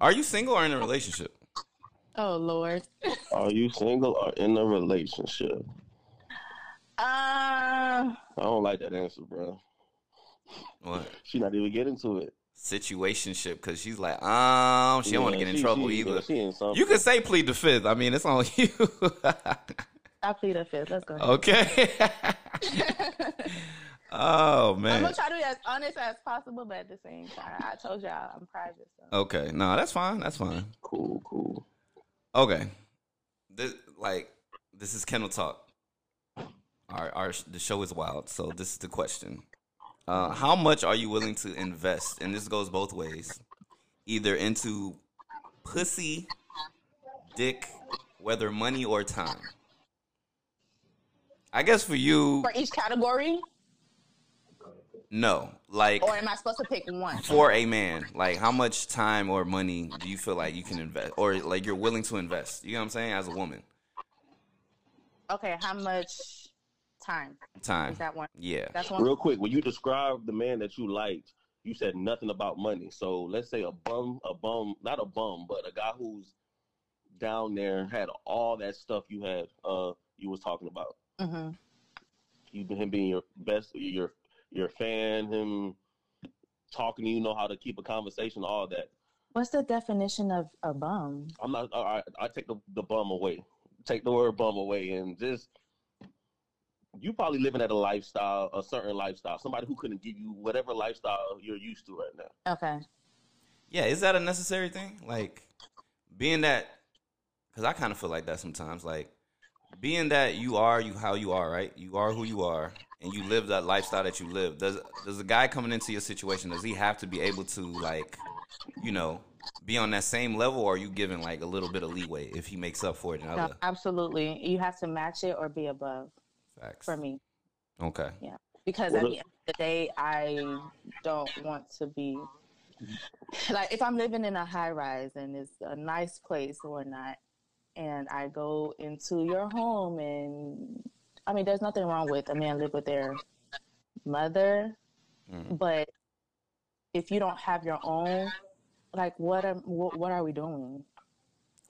Are you single or in a relationship? oh Lord. Are you single or in a relationship? Uh, I don't like that answer, bro. What? [LAUGHS] She not even getting to it. Situationship? Because she's like, um, she don't want to get in she- trouble she- either. yeah, she in. You could say plead the fifth. I mean, it's on [LAUGHS] you. I plead the fifth. Let's go. okay. [LAUGHS] oh man. I'm gonna try to be as honest as possible, but at the same time, I told y'all I'm private. So. Okay. No, that's fine. That's fine. cool, cool. Okay. This like this is Kennel Talk. Our our the show is wild, so this is the question. Uh, how much are you willing to invest? And this goes both ways. Either into pussy, dick, whether money or time. I guess for you, For each category, no. Like or am I supposed to pick one? for a man, like how much time or money do you feel like you can invest, or like you're willing to invest? You know what I'm saying? As a woman, Okay, how much time time. is that one? Yeah. That's one. Real quick, when you described the man that you liked, you said nothing about money. So let's say a bum, a bum, not a bum, but a guy who's down there had all that stuff you had, uh, you was talking about. Hmm You him being your best, your your fan, him talking to you, know how to keep a conversation, all that. What's the definition of a bum? I'm not. All right, I take the the bum away. Take the word bum away, and just you probably living at a lifestyle, a certain lifestyle. Somebody who couldn't give you whatever lifestyle you're used to right now. Okay. Yeah, is that a necessary thing? Like being that cuz I kind of feel like that sometimes like being that you are you how you are, right? You are who you are and you live that lifestyle that you live. Does does a guy coming into your situation does he have to be able to like you know, be on that same level or are you giving like a little bit of leeway if he makes up for it in No, absolutely. You have to match it or be above facts? for me. Okay. Yeah, because Well, at the end of the day, I don't want to be like if I'm living in a high rise and it's a nice place or not, and I go into your home and I mean, there's nothing wrong with a man live with their mother, Mhm. but if you don't have your own, like what am what, what are we doing?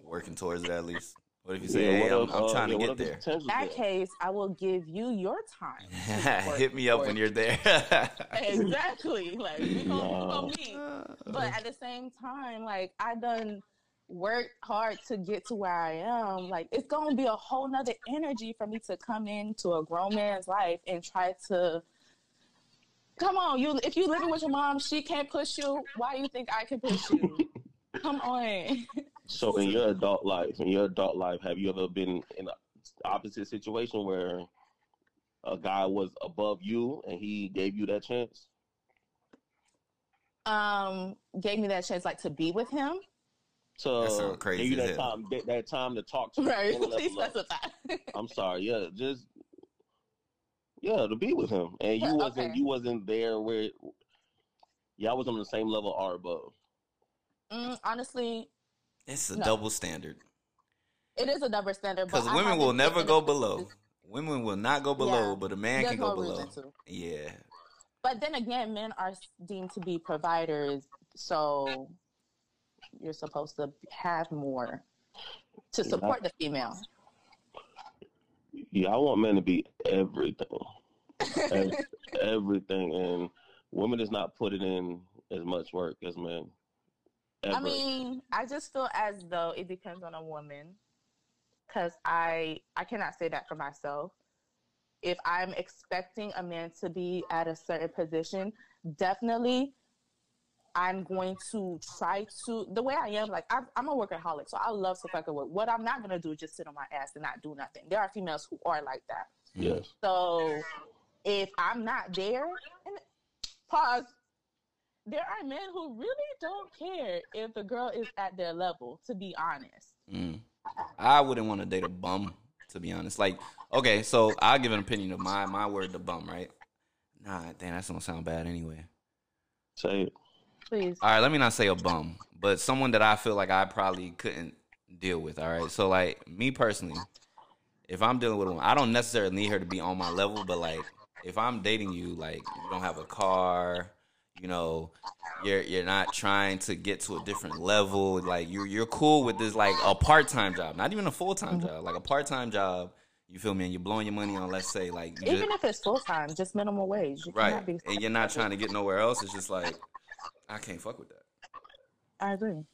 Working towards it at least. What if you say, Yeah, "Hey, I'm, if, I'm uh, trying yeah, to what get there." In that case, I will give you your time. [LAUGHS] Hit me up when you're there. [LAUGHS] exactly. Like we gonna, we No. gonna meet. But at the same time, like I done worked hard to get to where I am. Like it's gonna be a whole nother energy for me to come into a grown man's life and try to come on, you if you living with your mom, she can't push you. Why do you think I can push you? [LAUGHS] come on. So in your adult life, in your adult life, have you ever been in an opposite situation where a guy was above you and he gave you that chance? Um, gave me that chance like to be with him. To That crazy give you as that hell. time, that, that time to talk to you. Right. on Please specify. I'm sorry, yeah, just yeah, to be with him, and you wasn't Okay. you wasn't there where y'all was on the same level or above. Mm, honestly, It's a No. double standard. it is a double standard. Because women will never go below. position- Women will not go below, Yeah. but a man There's can go no below. Yeah. But then again, men are deemed to be providers, so you're supposed to have more to Yeah. support the female. Yeah, I want men to be everything, Ev- [LAUGHS] everything, and women is not putting in as much work as men. Ever. I mean, I just feel as though it depends on a woman, because I I cannot say that for myself. If I'm expecting a man to be at a certain position, definitely I'm going to try to the way I am. Like i am a workaholic, so I love to fucking work. What I'm not gonna do is just sit on my ass and not do nothing. There are females who are like that. Yes. So if I'm not there, and pause. There are men who really don't care if the girl is at their level. To be honest, Mm. I wouldn't want to date a bum, to be honest. Like, okay, so I'll give an opinion of my my word, the bum, right? Nah, damn, that's gonna sound bad anyway. Say it. Please. All right, let me not say a bum, but someone that I feel like I probably couldn't deal with. All right, so like me personally, if I'm dealing with a woman, I don't necessarily need her to be on my level, but like if I'm dating you, like you don't have a car, you know, you're you're not trying to get to a different level, like you're you're cool with this like a part time job, not even a full time mm-hmm. job, like a part time job. You feel me? And you're blowing your money on, let's say, like Even just, if it's full time, just minimum wage. You right, be- and you're not trying to get nowhere else. It's just like I can't fuck with that. I agree.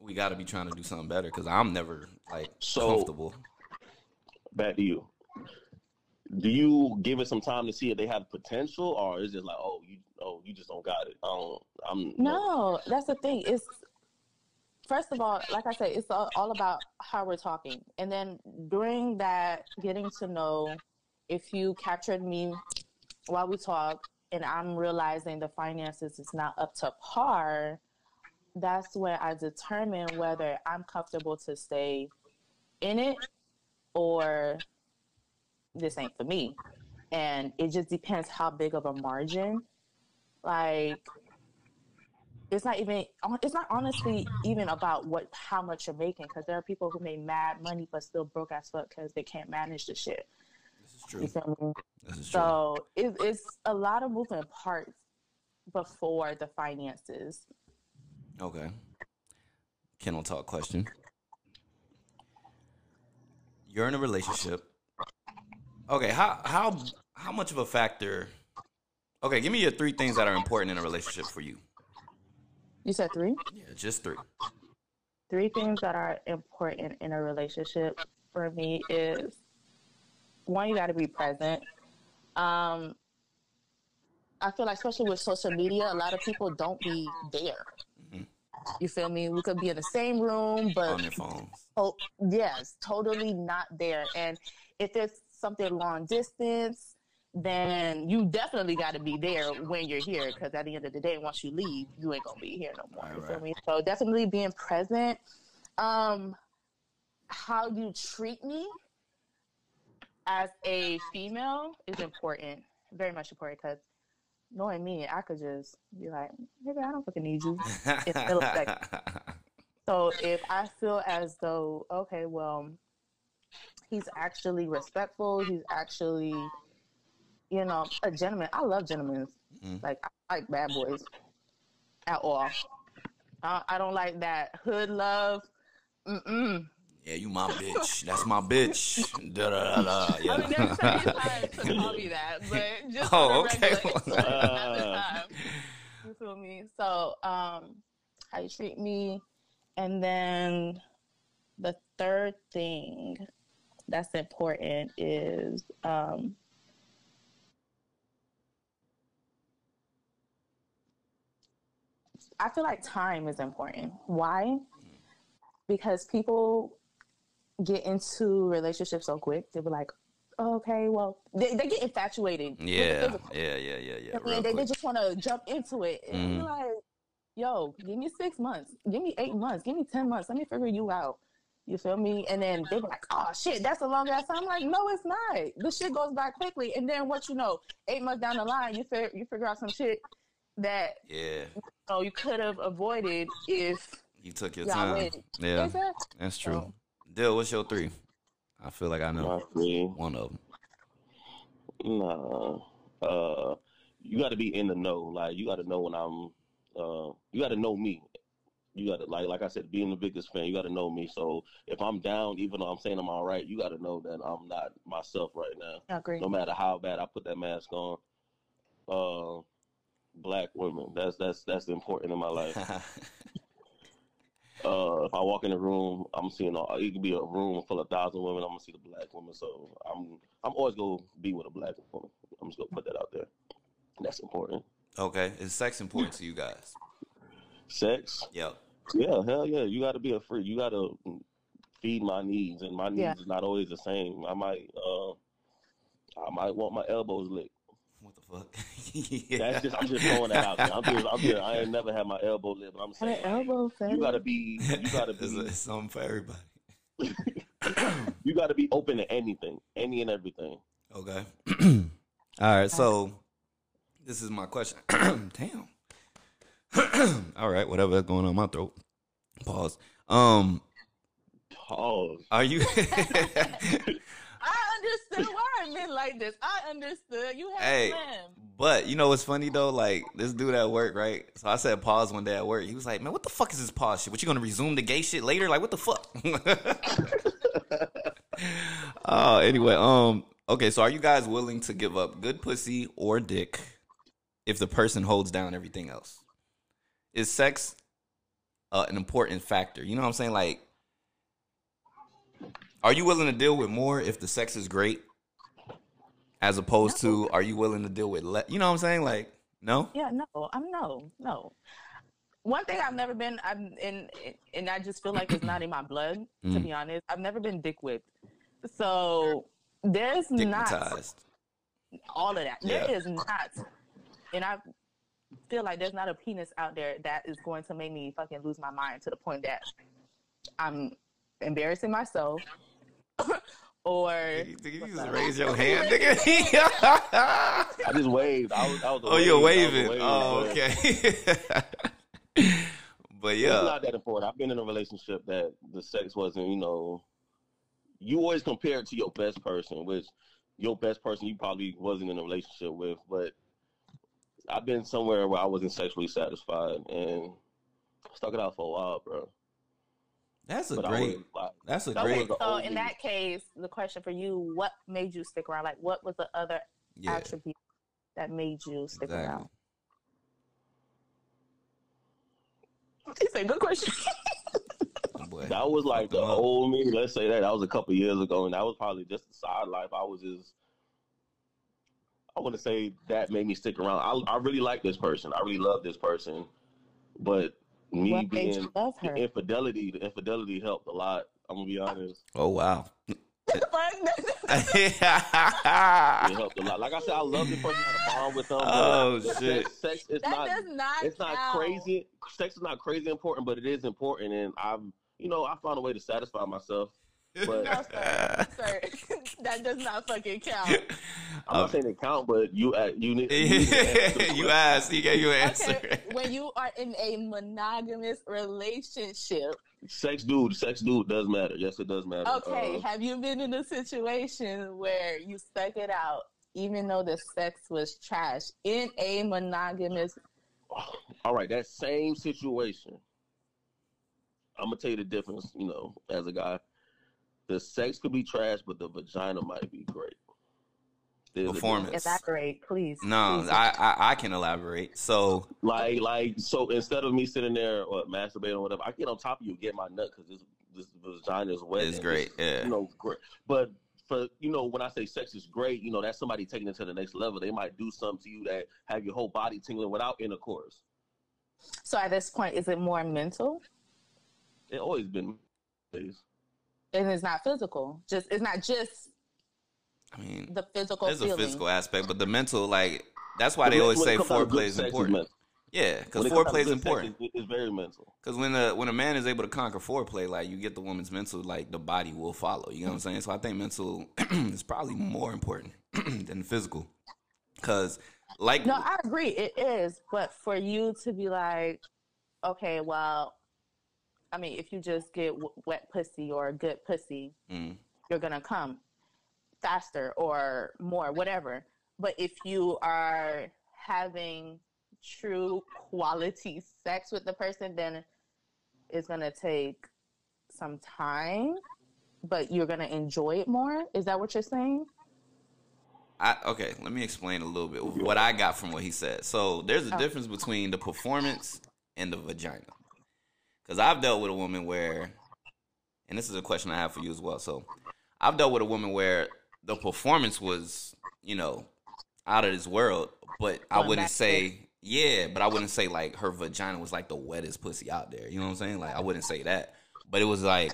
we got to be trying to do something better because I'm never like So- comfortable. Back to you. Do you give it some time to see if they have potential, or is it like, oh, you, oh, you just don't got it? I don't. I'm No, that's the thing. It's first of all, like I said, it's all, all about how we're talking, and then during that getting to know, if you captured me while we talk, and I'm realizing the finances is not up to par, that's when I determine whether I'm comfortable to stay in it or this ain't for me. And it just depends how big of a margin. Like it's not even it's not honestly even about what how much you're making because there are people who make mad money but still broke as fuck because they can't manage the shit. Is You feel me? This is true. So it, it's a lot of moving parts before the finances. Okay. Kennel talk question. You're in a relationship. Okay, how how how much of a factor? Okay, give me your three things that are important in a relationship for you. You said three? Yeah, just three. Three things that are important in a relationship for me is one, you got to be present. Um, I feel like, especially with social media, a lot of people don't be there. Mhm. You feel me? We could be in the same room, but on your phones. Oh, yes, totally not there. And if it's something long distance, then you definitely got to be there when you're here because at the end of the day, once you leave, you ain't gonna be here no more. You feel me? So definitely being present. Um, how you treat me as a female is important, very much important because knowing me, I could just be like, nigga, I don't fucking need you. Like- [LAUGHS] So if I feel as though, okay, well, he's actually respectful, he's actually, you know, a gentleman. I love gentlemen. Mhm. Like I like bad boys at all. I, I don't like that hood love. Mm-mm. Yeah, you my bitch. That's my bitch. Da da da da. [LAUGHS] I mean, Yeah. there's certain times to call me that, but [LAUGHS] just Oh, on okay. regular, [LAUGHS] it's not the Uh. You feel me? So, um, how you treat me, and then the third thing that's important is um, I feel like time is important. Why? Because people get into relationships so quick. They'll be like, okay, well, they, they get infatuated. the Yeah, yeah, yeah, yeah, yeah. I mean, they, they just want to jump into it. And you're mm-hmm. like, yo, give me six months, give me eight months, give me 10 months. Let me figure you out. You feel me? And then they be like, oh shit, that's a long ass time. I'm like, no, it's not. This shit goes by quickly. And then what you know, eight months down the line, you figure, you figure out some shit that Yeah, you, know, you could have avoided if you took your time. waited. Yeah, that's true. So- Dill, what's your three? I feel like I know Not me. one of them. Nah. Uh, you got to be in the know. Like you got to know when I'm. Uh, you got to know me. You got to like, like I said, being the biggest fan, you got to know me. So if I'm down, even though I'm saying I'm all right, you got to know that I'm not myself right now. I agree. No matter how bad I put that mask on. Uh, black women. That's that's that's important in my life. [LAUGHS] Uh, if I walk in a room, I'm seeing all, it could be a room full of thousand women. I'm gonna see the black woman, so I'm I'm always gonna be with a black woman. I'm just gonna put that out there. That's important. okay, is sex important to you guys? Sex. Yep. Yeah, hell yeah. You got to be a freak. You got to feed my needs, and my needs Yeah. is not always the same. I might, uh, I might want my elbows licked. What the fuck? [LAUGHS] yeah. That's just I'm just throwing that out there. I'm just, I'm just I ain't never had my elbow licked, but I'm An saying elbow you gotta be, you gotta [LAUGHS] be, it's something for everybody. [COUGHS] you gotta be open to anything, any and everything. Okay. [CLEARS THROAT] All right. So this is my question. [CLEARS THROAT] Damn. [CLEARS THROAT] All right. Whatever's going on in my throat. Pause. Um. Pause. Are you? [LAUGHS] I understood why I meant like this. I understood. You had Hey. a plan. but you know what's funny though? Like this dude at work, right? So I said pause one day at work. He was like, "Man, what the fuck is this pause shit? What you gonna resume the gay shit later? Like what the fuck?" [LAUGHS] Oh, anyway, um, okay. So are you guys willing to give up good pussy or dick if the person holds down everything else? Is sex uh, an important factor? You know what I'm saying? Like, are you willing to deal with more if the sex is great, as opposed to are you willing to deal with You know what I'm saying? Like, no. Yeah, no, I'm no, no. One thing I've never been, I'm in, and I just feel like it's not in my blood. [CLEARS THROAT] To Mm. be honest, I've never been dick whipped, so there's not all of that. Yeah. There is not, and I feel like there's not a penis out there that is going to make me fucking lose my mind to the point that I'm embarrassing myself, [LAUGHS] or Nigga, you just What's raise your [LAUGHS] hand, nigga. [LAUGHS] I just waved. I was, I was a oh, you're waving. I was wave, Oh, but okay. but It's yeah, not that important. I've been in a relationship that the sex wasn't, you know, you always compare it to your best person, which your best person you probably wasn't in a relationship with. But I've been somewhere where I wasn't sexually satisfied and stuck it out for a while, bro. That's a But great. like, That's a that great. was the so only- in that case, the question for you: What made you stick around? Like, what was the other Yeah, attribute that made you stick exactly. around? He said, "Good question." [LAUGHS] Oh, boy. that was like the them up. old me. Let's say that that was a couple years ago, and that was probably just the side life. I was just. I want to say that made me stick around. I, I really like this person. I really love this person, but me what being love her? the infidelity, the infidelity helped a lot. I'm gonna be honest. Oh wow. [LAUGHS] It helped a lot. Like I said, I love this person. I had a bond with them. Oh, sex- shit. Sex, is that not. does not. It's not crazy. Sex is not crazy important, but it is important, and I've, you know, I found a way to satisfy myself. But No, sir. sir. [LAUGHS] that does not fucking count. [LAUGHS] I'm not Um, saying it count, but you, uh, you need. You, need to [LAUGHS] you asked, he gave you an answer. Okay, when you are in a monogamous relationship, Sex, dude. Sex, dude, does matter. Yes, it does matter. okay, Uh, have you been in a situation where you stuck it out even though the sex was trash in a monogamous? [SIGHS] all right, that same situation. I'm gonna tell you the difference. You know, as a guy, the sex could be trash, but the vagina might be great. There's a Performance. Elaborate, please. No, please. I, I I can elaborate. So Like, like, so instead of me sitting there or masturbating or whatever, I get on top of you, and get my nut because this this vagina is wet. it's great. this- Yeah. You know, great. But for you know, when I say sex is great, you know, that's somebody taking it to the next level. They might do something to you that have your whole body tingling without intercourse. So at this point, is it more mental? It always been. And it's not physical. Just it's not just I mean, the physical there's a physical aspect, but the mental, like that's why they always say comes down foreplay is important. mental. Yeah, because When it comes down to foreplay is good sex, important. It's, it's very mental. Because when a when a man is able to conquer foreplay, like you get the woman's mental, like the body will follow. You know what I'm saying? So I think mental [CLEARS THROAT] is probably more important [CLEARS THROAT] than physical. Because like No, I agree. It is, but for you to be like, okay, well, I mean, if you just get w- wet pussy or good pussy, Mm. you're gonna come faster or more, whatever. But if you are having true quality sex with the person, then it's gonna take some time, but you're gonna enjoy it more. Is that what you're saying? I, okay, let me explain a little bit what I got from what he said. So there's a Oh. difference between the performance and the vagina. Because I've dealt with a woman where, and this is a question I have for you as well. So I've dealt with a woman where the performance was, you know, out of this world, but I wouldn't back to- say Yeah, but I wouldn't say like her vagina was like the wettest pussy out there. You know what I'm saying? Like I wouldn't say that. But it was like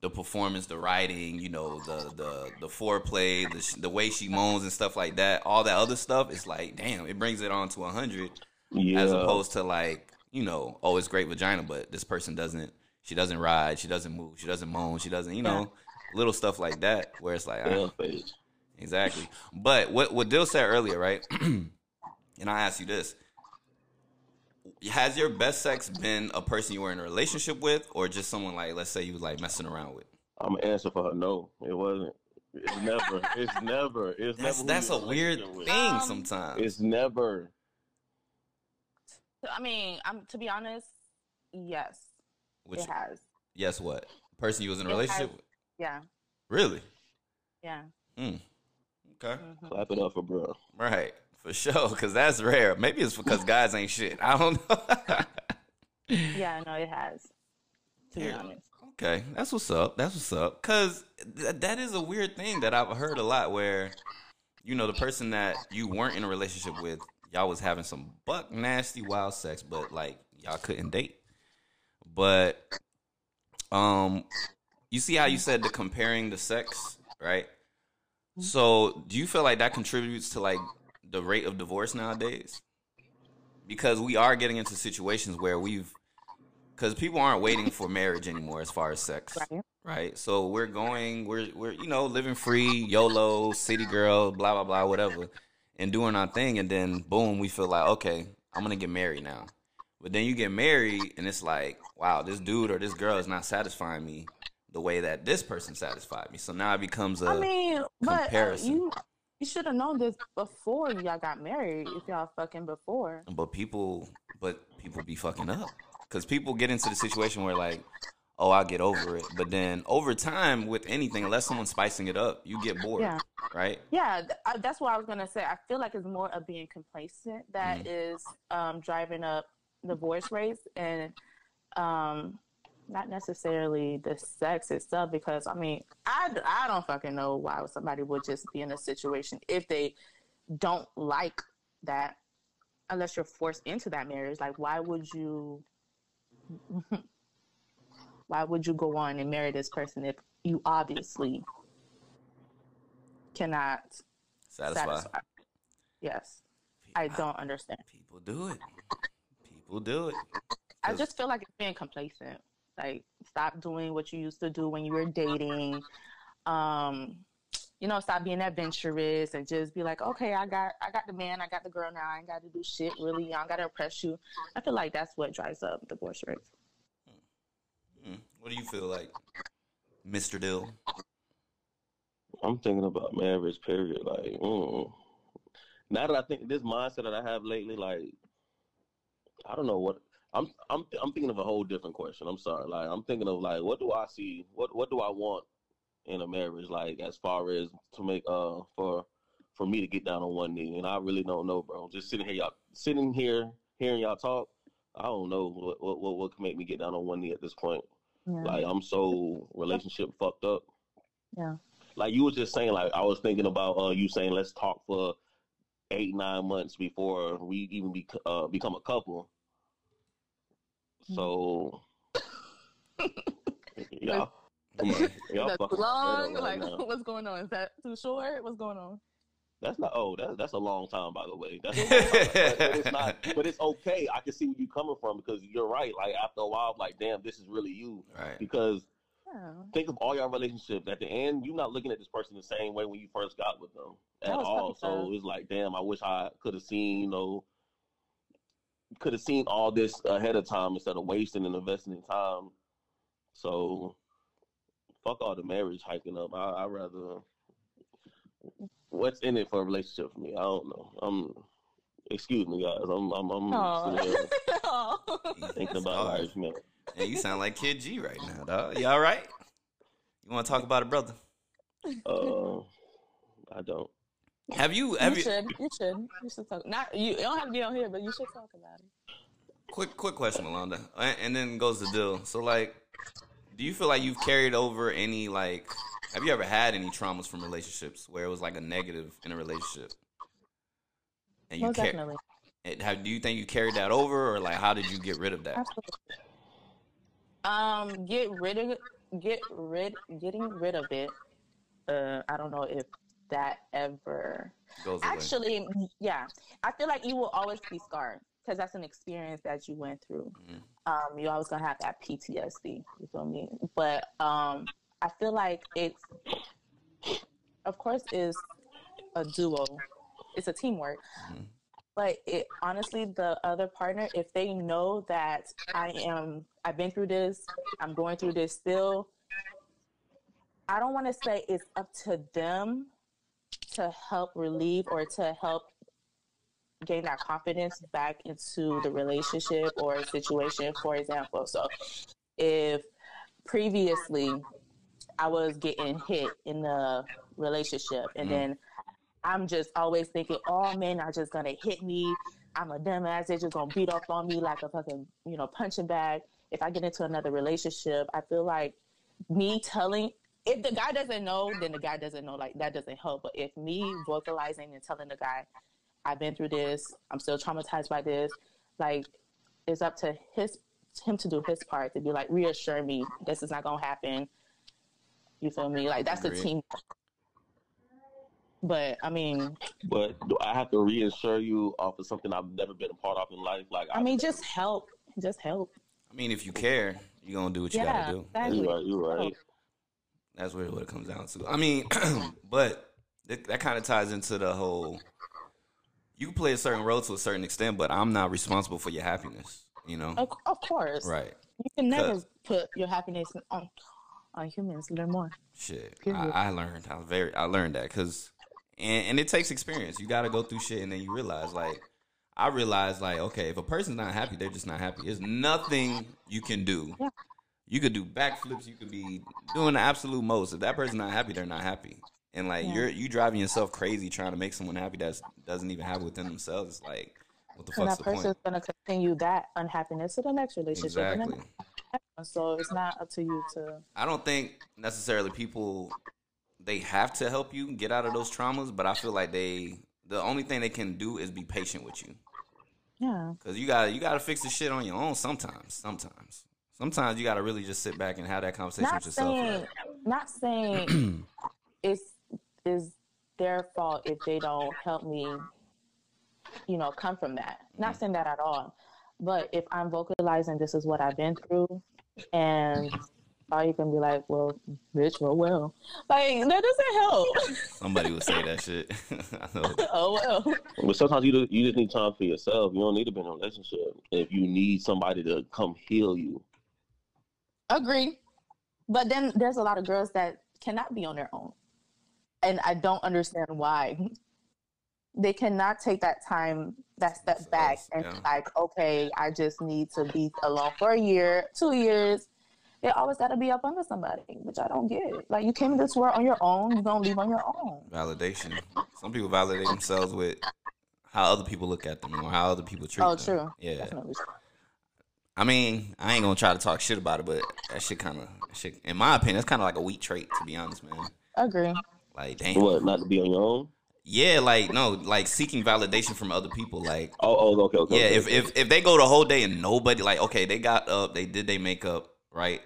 the performance, the writing, you know, the the the foreplay, the sh- the way she moans and stuff like that. All that other stuff It's like, damn, it brings it on to 100 Yeah. as opposed to like, you know, oh, it's great vagina, but this person doesn't she doesn't ride, she doesn't move, she doesn't moan, she doesn't, you know, little stuff like that where it's like, yeah, ah, face. Exactly. But what what Dill said earlier, right? [CLEARS THROAT] and I ask you this: Has your best sex been a person you were in a relationship with, or just someone like, let's say, you was like messing around with? I'm gonna answer for her. No, it wasn't. It's never. It's never. It's That's never. that's a weird relationship with. thing Um, sometimes. It's never. I mean, I'm to be honest, yes, Which it has. yes, what person you was in a It has- relationship with? Yeah, Really? yeah. Mm. Okay. mhm. Clap it up for bro. Right. For sure. Because that's rare. Maybe it's because [LAUGHS] guys ain't shit. I don't know. [LAUGHS] Yeah, no, it has. To be honest. Okay, that's what's up. That's what's up. Cause th- that is a weird thing that I've heard a lot. Where, you know, the person that you weren't in a relationship with, y'all was having some buck nasty wild sex, but like y'all couldn't date. But, um, you see how you said the comparing the sex, right? So, do you feel like that contributes to like the rate of divorce nowadays? Because we are getting into situations where we've because people aren't waiting for marriage anymore as far as sex Right. right so we're going we're we're you know living free yolo city girl blah blah blah whatever and doing our thing and then boom we feel like okay i'm gonna get married now but then you get married and it's like wow this dude or this girl is not satisfying me the way that this person satisfied me so now it becomes a I mean, but uh, comparison. you you should have known this before y'all got married. If y'all fucking before. but people but people be fucking up because people get into the situation where like oh i'll get over it but then over time with anything unless someone's spicing it up you get bored Yeah. right Yeah, th- I, that's what I was gonna say. I feel like it's more of being complacent that Mm. is um, driving up divorce rates, and um, not necessarily the sex itself. Because I mean, I I don't fucking know why somebody would just be in a situation if they don't like that, unless you're forced into that marriage. Like, why would you? [LAUGHS] why would you go on and marry this person if you obviously cannot satisfy satisfy. Yes, I don't understand. people do it people do it I just feel like it's being complacent. Like, stop doing what you used to do when you were dating. Um, you know, stop being adventurous and just be like, okay, I got, I got the man, I got the girl now. I ain't got to do shit really. I don't got to impress you. I feel like that's what drives up divorce rates. What do you feel like mr dill I'm thinking about marriage. Period. Like, mm. now that I think this mindset that I have lately, like, I don't know what I'm. I'm. I'm thinking of a whole different question. I'm sorry. Like, I'm thinking of like, what do I see? What What do I want in a marriage? Like, as far as to make uh for for me to get down on one knee, and I really don't know, bro. Just sitting here, y'all sitting here hearing y'all talk. I don't know what what what, what can make me get down on one knee at this point. Yeah. Like, I'm so relationship fucked up yeah. like you was just saying, like I was thinking about uh, you saying let's talk for eight nine months before we even be, uh, become a couple. So, yeah, come on, y'all [LAUGHS] That's long. right Like, now. what's going on? Is that too short? What's going on? That's not. Oh, that's that's a long time, by the way. That's a long time, but, but it's not. [LAUGHS] But it's okay. I can see where you're coming from because you're right. Like after a while, I'm like damn, this is really you. right Because Yeah. think of all your relationships. At the end, you're not looking at this person the same way when you first got with them at all. So tough. it's like, damn, I wish I could have seen, you know, could have seen all this ahead of time instead of wasting and investing in time. So fuck all the marriage hiking up. I I rather what's in it for a relationship for me. I don't know. I'm excuse me guys. I'm I'm I'm Aw. sitting here [LAUGHS] Aw. thinking about hard. life, man. Hey, you sound like Kid G right now, dog. You all right? You want to talk about it, brother? Uh I don't. Have you? you Have you? should. You should. You should talk. Not you. You don't have to be on here, but you should talk about it. Quick, quick question, Melanda, and, and then goes the deal. So, like, do you feel like you've carried over any like? Have you ever had any traumas from relationships where it was like a negative in a relationship? And you Most car- definitely. And How do you think you carried that over, or like how did you get rid of that? Absolutely. Um, get rid of get rid getting rid of it. Uh, I don't know if that ever Goes away. actually. Yeah, I feel like you will always be scarred because that's an experience that you went through. Mhm. Um, you always gonna have that PTSD. You feel me? But um, I feel like it's, of course, is a duo. It's a teamwork. Mhm. But it honestly, the other partner, if they know that I am, I've been through this, I'm going through this still. I don't want to say it's up to them to help relieve or to help gain that confidence back into the relationship or situation, for example. So if previously I was getting hit in the relationship and Mhm. then I'm just always thinking, oh men are just gonna hit me. I'm a dumbass. They're just gonna beat up on me like a fucking, you know, punching bag. If I get into another relationship, I feel like me telling if the guy doesn't know, then the guy doesn't know. Like that doesn't help. But if me vocalizing and telling the guy, I've been through this, I'm still traumatized by this, like it's up to his him to do his part to be like reassure me this is not gonna happen. You feel me? Like that's the Agreed. team. But I mean, But do I have to reassure you off of something I've never been a part of in life? Like I mean, just help, just help. I mean, if you care, you're gonna do what you yeah, gotta do. exactly. you're right. You're right. That's really what it comes down to. I mean, [CLEARS THROAT] but that, that kind of ties into the whole. You play a certain role to a certain extent, but I'm not responsible for your happiness. You know, Of, of course, right? you can never put your happiness on on humans. Learn more. Shit, I, I learned. I was very. I learned that because, and, and it takes experience. You got to go through shit, and then you realize, like, I realized, like, okay, if a person's not happy, they're just not happy. There's nothing you can do. Yeah. You could do backflips. You could be doing the absolute most. If that person's not happy, they're not happy. And like Yeah. you're you driving yourself crazy trying to make someone happy that doesn't even have within themselves. It's like, what the And fuck's that the person's point? gonna continue that unhappiness to the next relationship. Exactly. So it's not up to you to. I don't think necessarily people they have to help you get out of those traumas, but I feel like they the only thing they can do is be patient with you Yeah. because you got to you got to fix the shit on your own sometimes. Sometimes, sometimes you got to really just sit back and have that conversation Not with yourself. saying, not saying [CLEARS THROAT] it's is their fault if they don't help me. You know, come from that. Not mm-hmm. saying that at all. But if I'm vocalizing, this is what I've been through, and all you can be like, well, bitch, well, well, like that doesn't help. Somebody would say that shit. [LAUGHS] I know. [LAUGHS] oh well. But sometimes you you just need time for yourself. You don't need to be in a relationship if you need somebody to come heal you. Agree. But then there's a lot of girls that cannot be on their own. And I don't understand why. They cannot take that time, that step back and yeah. be like, okay, I just need to be alone for a year, two years. They always got to be up under somebody, which I don't get. Like, you came to this world on your own, you're going to leave on your own. Validation. Some people validate themselves with how other people look at them or how other people treat them. Oh, them. true. Yeah. Definitely. I mean, I ain't gonna try to talk shit about it, but that shit kind of, shit, in my opinion, that's kind of like a weak trait, to be honest, man. I Agree. Like, damn. What? Not to be on your own? Yeah, like no, like seeking validation from other people. Like, Oh, oh, okay, okay. yeah, okay, if okay. if if they go the whole day and nobody, like, okay, they got up, they did their makeup, right,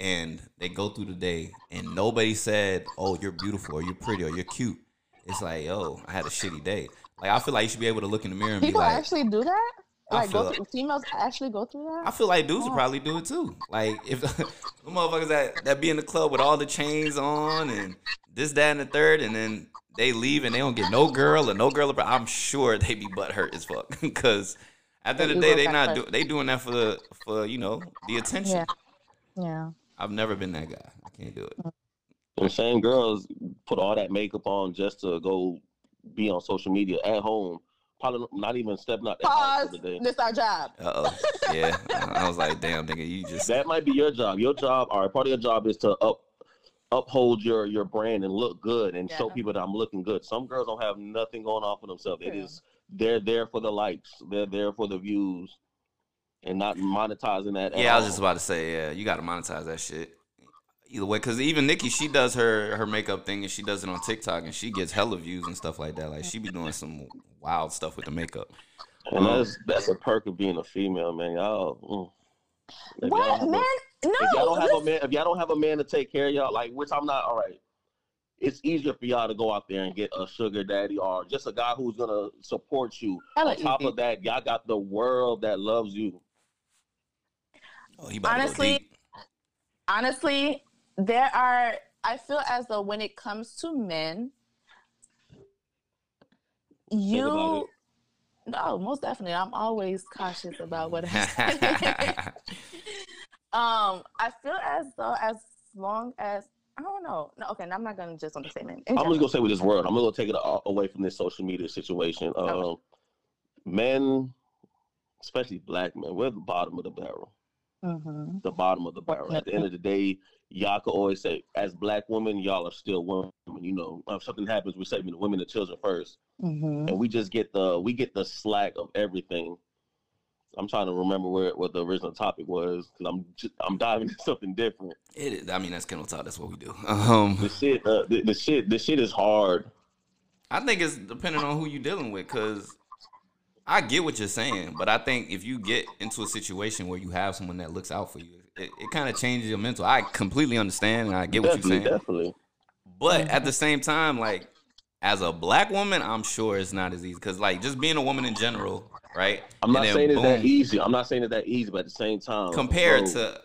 and they go through the day and nobody said, "Oh, you're beautiful," or "You're pretty," or "You're cute." It's like, oh, I had a shitty day. Like, I feel like you should be able to look in the mirror and People be like, actually do that? I Like, go through, females actually go through that? I feel like dudes would oh. probably do it too. Like if [LAUGHS] the motherfuckers that that be in the club with all the chains on and this, that, and the third, and then they leave and they don't get no girl or no girl. I'm sure they be butt hurt as fuck [LAUGHS] because at the end of the day they not do, they doing that for the for you know the attention. Yeah. Yeah. I've never been that guy. I can't do it. And same girls put all that makeup on just to go be on social media at home. Probably not even stepping out that Pause. for the day. This our job. Uh oh. Yeah. [LAUGHS] I was like, damn, nigga, you just That might be your job. Your job, or part of your job, is to up uphold your your brand and look good and show people that I'm looking good. Some girls don't have nothing going on for themselves. It True. is they're there for the likes. They're there for the views, and not monetizing that. at Yeah, I was all. just about to say, yeah, you got to monetize that shit. Either way, because even Nikki, she does her her makeup thing and she does it on TikTok and she gets hella views and stuff like that. Like she be doing some wild stuff with the makeup. And Um, that's that's a perk of being a female, man. Y'all. mm. If y'all What man? No. if y'all don't have a man, if y'all don't have a man to take care of y'all, like which I'm not, all right. It's easier for y'all to go out there and get a sugar daddy or just a guy who's gonna support you. Hella On top easy. of that, y'all got the world that loves you. Oh, he about to go Honestly, honestly, there are. I feel as though when it comes to men, you. No, most definitely. I'm always cautious about what I [LAUGHS] say. [LAUGHS] um, I feel as though as long as I don't know. No, okay, I'm not gonna just on the same. In I'm just gonna say with this word, I'm gonna take it away from this social media situation. Um, Okay. men, especially black men, we're at the bottom of the barrel. Mhm. The bottom of the barrel. At the end of the day, y'all can always say, as black women, y'all are still women. You know, if something happens, we say the women and children first, Mhm. and we just get the we get the slack of everything. I'm trying to remember where what the original topic was because I'm just, I'm diving into something different. It is, I mean, that's Kennel Talk. That's what we do. [LAUGHS] Um, The shit, uh, the, the shit, the shit is hard. I think it's depending on who you're dealing with, because I get what you're saying, but I think if you get into a situation where you have someone that looks out for you, it, it kind of changes your mental. I completely understand and I get what you're saying, definitely. but at the same time, like as a black woman, I'm sure it's not as easy because like just being a woman in general, right? I'm And not then saying it's that easy. I'm not saying it's that easy, but at the same time, compared bro, to,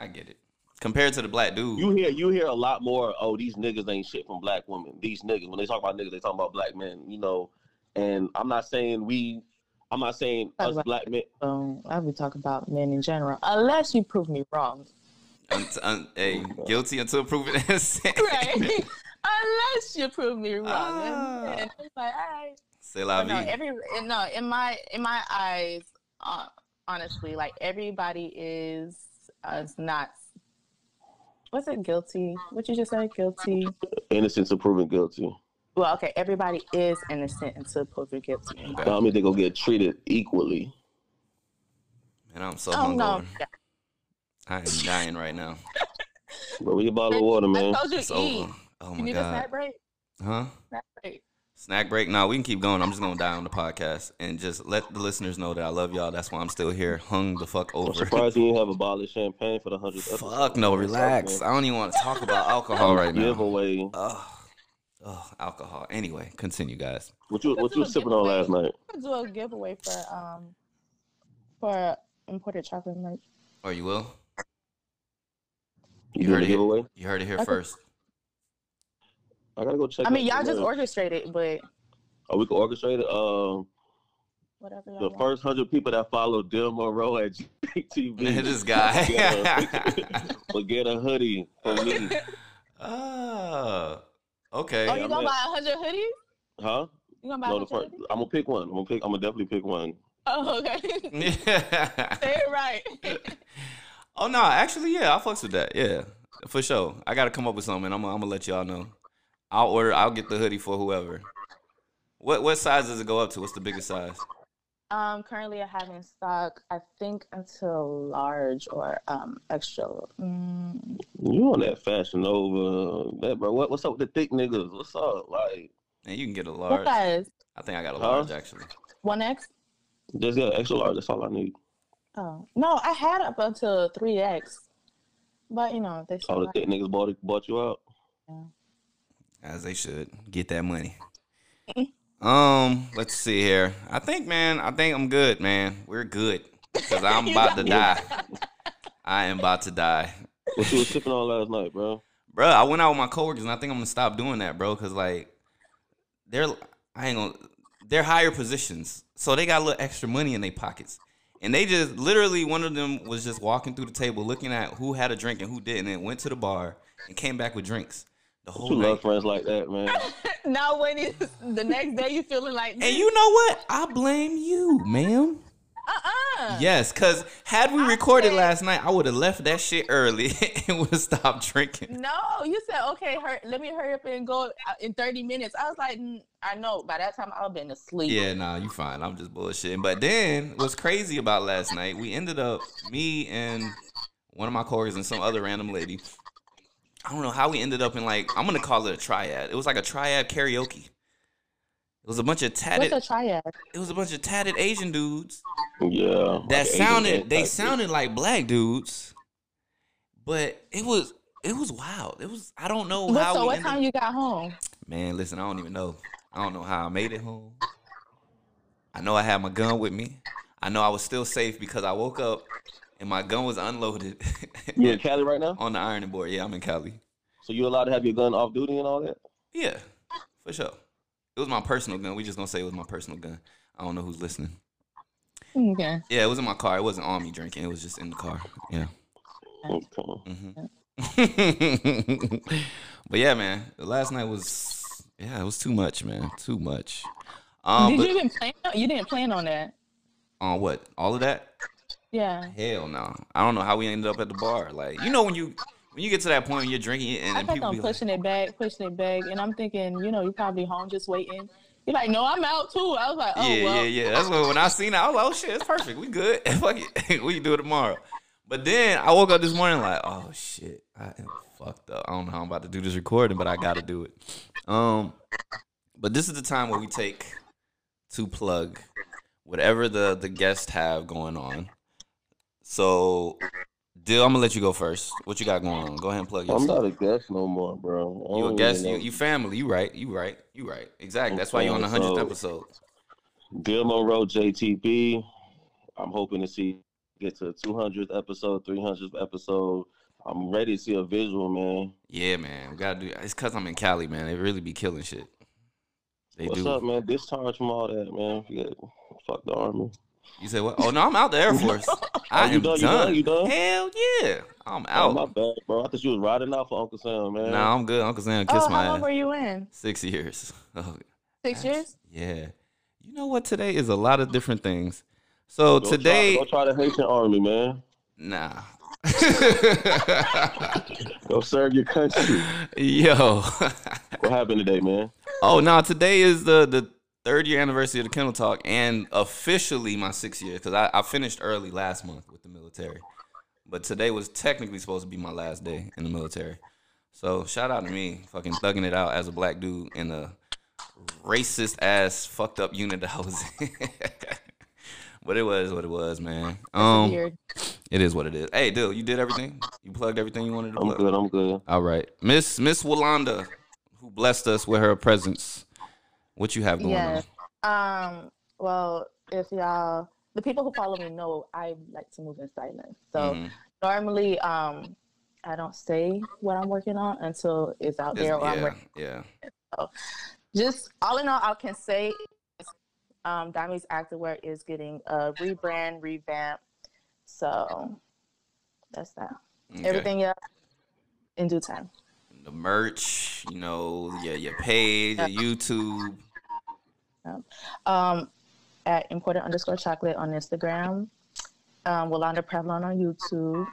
I get it. Compared to the black dude, you hear you hear a lot more. Oh, these niggas ain't shit from black women. These niggas, when they talk about niggas, they talk about black men. You know, and I'm not saying we. I'm not saying Talk us about- black men. Um, I would talk about men in general, unless you prove me wrong. un- un- hey, guilty until proven [LAUGHS] innocent. Right. Unless you prove me wrong. Ah. And, and it's like, all right. C'est la But no, vie. every no, in my in my eyes, uh, honestly, like everybody is uh, is not. Was it? Guilty? What you just said? Guilty. Innocent to proven guilty. Well, okay, everybody is innocent until proven guilty. in my Okay. I mean, they gonna get treated equally. And I'm so Oh no! hungover. I am dying right now. Bro, we get a bottle of water, I man. told you It's to eat. over. Oh You my need a god. snack break. Huh? Snack break. Snack break? No, we can keep going. I'm just gonna die on the podcast and just let the listeners know that I love y'all. That's why I'm still here, hung the fuck I'm over. surprised you didn't have a [LAUGHS] bottle of champagne for the hundredth episode. Fuck no, relax. I don't even want to talk about alcohol right now. Giveaway. Oh, oh, alcohol. Anyway, continue, guys. What you what you was sipping on last night? I'm do a giveaway for um for imported chocolate merch. Or you will? You, You doing heard a it. giveaway? You heard it here Okay. first. I gotta go check. I mean, out y'all just merch. orchestrated, but Oh, we can orchestrate it. Um, whatever. The want. first hundred people that follow Dill Monroe at GTV. [LAUGHS] this guy. [LAUGHS] will get a hoodie from me. oh, okay. Oh, you I gonna meant- buy a hundred hoodies? Huh? You gonna buy No, a the hundred first. hoodies? I'm gonna pick one. I'm gonna pick. I'm gonna definitely pick one. Oh, okay. Yeah. [LAUGHS] Say it right. oh no, actually, yeah, I fucks with that. Yeah, for sure. I gotta come up with something. I'm, I'm gonna let y'all know. I'll order. I'll get the hoodie for whoever. What what size does it go up to? What's the biggest size? um, currently I have in stock. I think until large or um extra. Mm, You on that fashion over that, bro? What, what's up with the thick niggas? What's up? Like, And you can get a large. what large. size? I think I got a Huh? large actually. One X? just yeah, extra large. That's all I need. Oh no, I had up until three X, but you know they. All still the thick niggas bought bought you out. As they should get that money. Um, let's see here. I think, man, I think I'm good, man. We're good because I'm [LAUGHS] about to die. I am about to die. What you was sipping on last night, bro? bro. I went out with my coworkers, and I think I'm gonna stop doing that, bro. Cause like, they're I ain't gonna they're higher positions, so they got a little extra money in their pockets, and they just literally one of them was just walking through the table, looking at who had a drink and who didn't, and went to the bar and came back with drinks the whole You night. love friends like that, man. [LAUGHS] now when it's the next day, you feeling like And you know what? I blame you, ma'am. uh-uh. Yes, because had we I recorded said- last night, I would have left that shit early [LAUGHS] and would have stopped drinking. No, you said okay. Hur- let me hurry up and go uh, in thirty minutes. I was like, "Mm, I know. By that time, I've been asleep. Yeah, nah, you fine. I'm just bullshitting. But then what's crazy about last night, we ended up, me and one of my coworkers and some other random lady. I don't know how we ended up in like, I'm gonna call it a triad. It was like a triad karaoke. It was a bunch of tatted. What's tatted. a triad? It was a bunch of tatted Asian dudes Yeah. that like sounded. They type sounded like black dudes, but it was it was wild. It was. I don't know What, how. so we what ended- time you got home? Man, listen, I don't even know. I don't know how I made it home. I know I had my gun with me. I know I was still safe because I woke up and my gun was unloaded [LAUGHS] You in Cali right now? on the ironing board. Yeah, I'm in Cali. So you allowed to have your gun off duty and all that? Yeah, for sure. It was my personal gun. We just gonna say it was my personal gun. I don't know who's listening. Okay. Yeah, it was in my car. It wasn't on me drinking. It was just in the car. Yeah. Okay. [LAUGHS] but yeah, man, last night was yeah, it was too much, man, too much. Um, Did but you even plan? You didn't plan on that. on what? All of that? Yeah. Hell no. I don't know how we ended up at the bar. Like you know when you when you get to that point when you're drinking it and I then kept people on be like, pushing it back, pushing it back, and I'm thinking, you know, you're probably home just waiting. You're like, no, I'm out too. I was like, oh yeah, well. yeah, yeah. That's what when I seen it, I was like, oh shit, it's perfect. We good. [LAUGHS] Fuck it. [LAUGHS] we can do it tomorrow. But then I woke up this morning like, oh shit, I am fucked up. I don't know how I'm about to do this recording, but I gotta do it. Um, but this is the time where we take to plug whatever the the guests have going on. So, Dill, I'm gonna let you go first. What you got going on? Go ahead and plug your I'm not a guest no more, bro. I You a guest? You, you family? You right? You right? You right? Exactly. That's why you're on the hundredth so- episode. Dill Monroe, JTB. I'm hoping to see get to 200th episode, 300th episode. I'm ready to see a visual, man. Yeah, man. We gotta do. It's cause I'm in Cali, man. They really be killing shit. They What's do. up, man? Discharge from all that, man. Forget, fuck the army. You say what? Oh no, I'm out the Air [LAUGHS] Force. Oh, I you am done? You done. done? You done? Hell yeah, I'm Oh, my out. bad, bro. I thought you was riding out for Uncle Sam, man. Nah, I'm good. Uncle Sam kiss Oh, my how long ass. were you in? Six years. [LAUGHS] Oh, Six years? yeah. You know what? Today is a lot of different things. So Go today, try, go try the Haitian army, man. nah. [LAUGHS] Go serve your country. Yo. what happened today, man? Oh no, today is the the third year anniversary of the Kennel Talk and officially my sixth year because I, I finished early last month with the military. But today was technically supposed to be my last day in the military. So shout out to me, fucking thugging it out as a black dude in a racist ass fucked up unit that I was in. [LAUGHS] but it was what it was, man. Um Weird. it is what it is. Hey, dude, you did everything? You plugged everything you wanted to I'm plug? good. I'm good. All right. Miss Miss Walanda, who blessed us with her presence. What you have going on? Yes. Um, well, if y'all, the people who follow me know I like to move in silence. So on? Mhm. normally, um, I don't say what I'm working on until it's out there. It's- Or I'm yeah, working. yeah. Just all in all, I can say is, um, Diamond's Activewear is getting a rebrand, revamp. So that's that. Okay. Everything else in due time. The merch, you know, yeah, your page, your YouTube. Um, at imported underscore chocolate on Instagram, um, Walanda Prevlon on YouTube,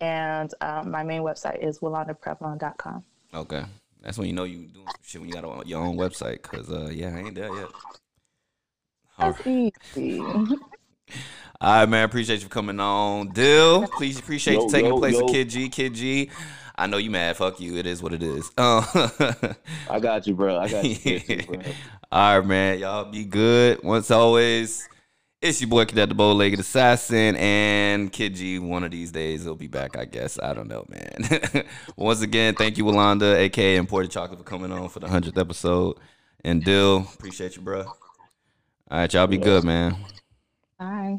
and um, my main website is walandaprevlon.com. Okay. That's when you know you doing some shit when you got a- your own website. Cause uh yeah, I ain't there yet. All That's right. easy. [LAUGHS] All right, man. Appreciate you for coming on. Dill, please appreciate Yo, you taking yo, the place yo. of Kid G. Kid G. I know you mad. Fuck you. It is what it is. Uh, [LAUGHS] I got you, bro. I got you. Kid, bro. [LAUGHS] All right, man. Y'all be good. Once always, it's your boy Cadet the Bow Legged Assassin and Kid G. One of these days he'll be back, I guess. I don't know, man. [LAUGHS] Once again, thank you, Walanda, aka Imported Chocolate, for coming on for the hundredth episode. And Dill, appreciate you, bro. All right, y'all be good, man. Bye.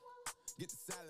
Get the nigga.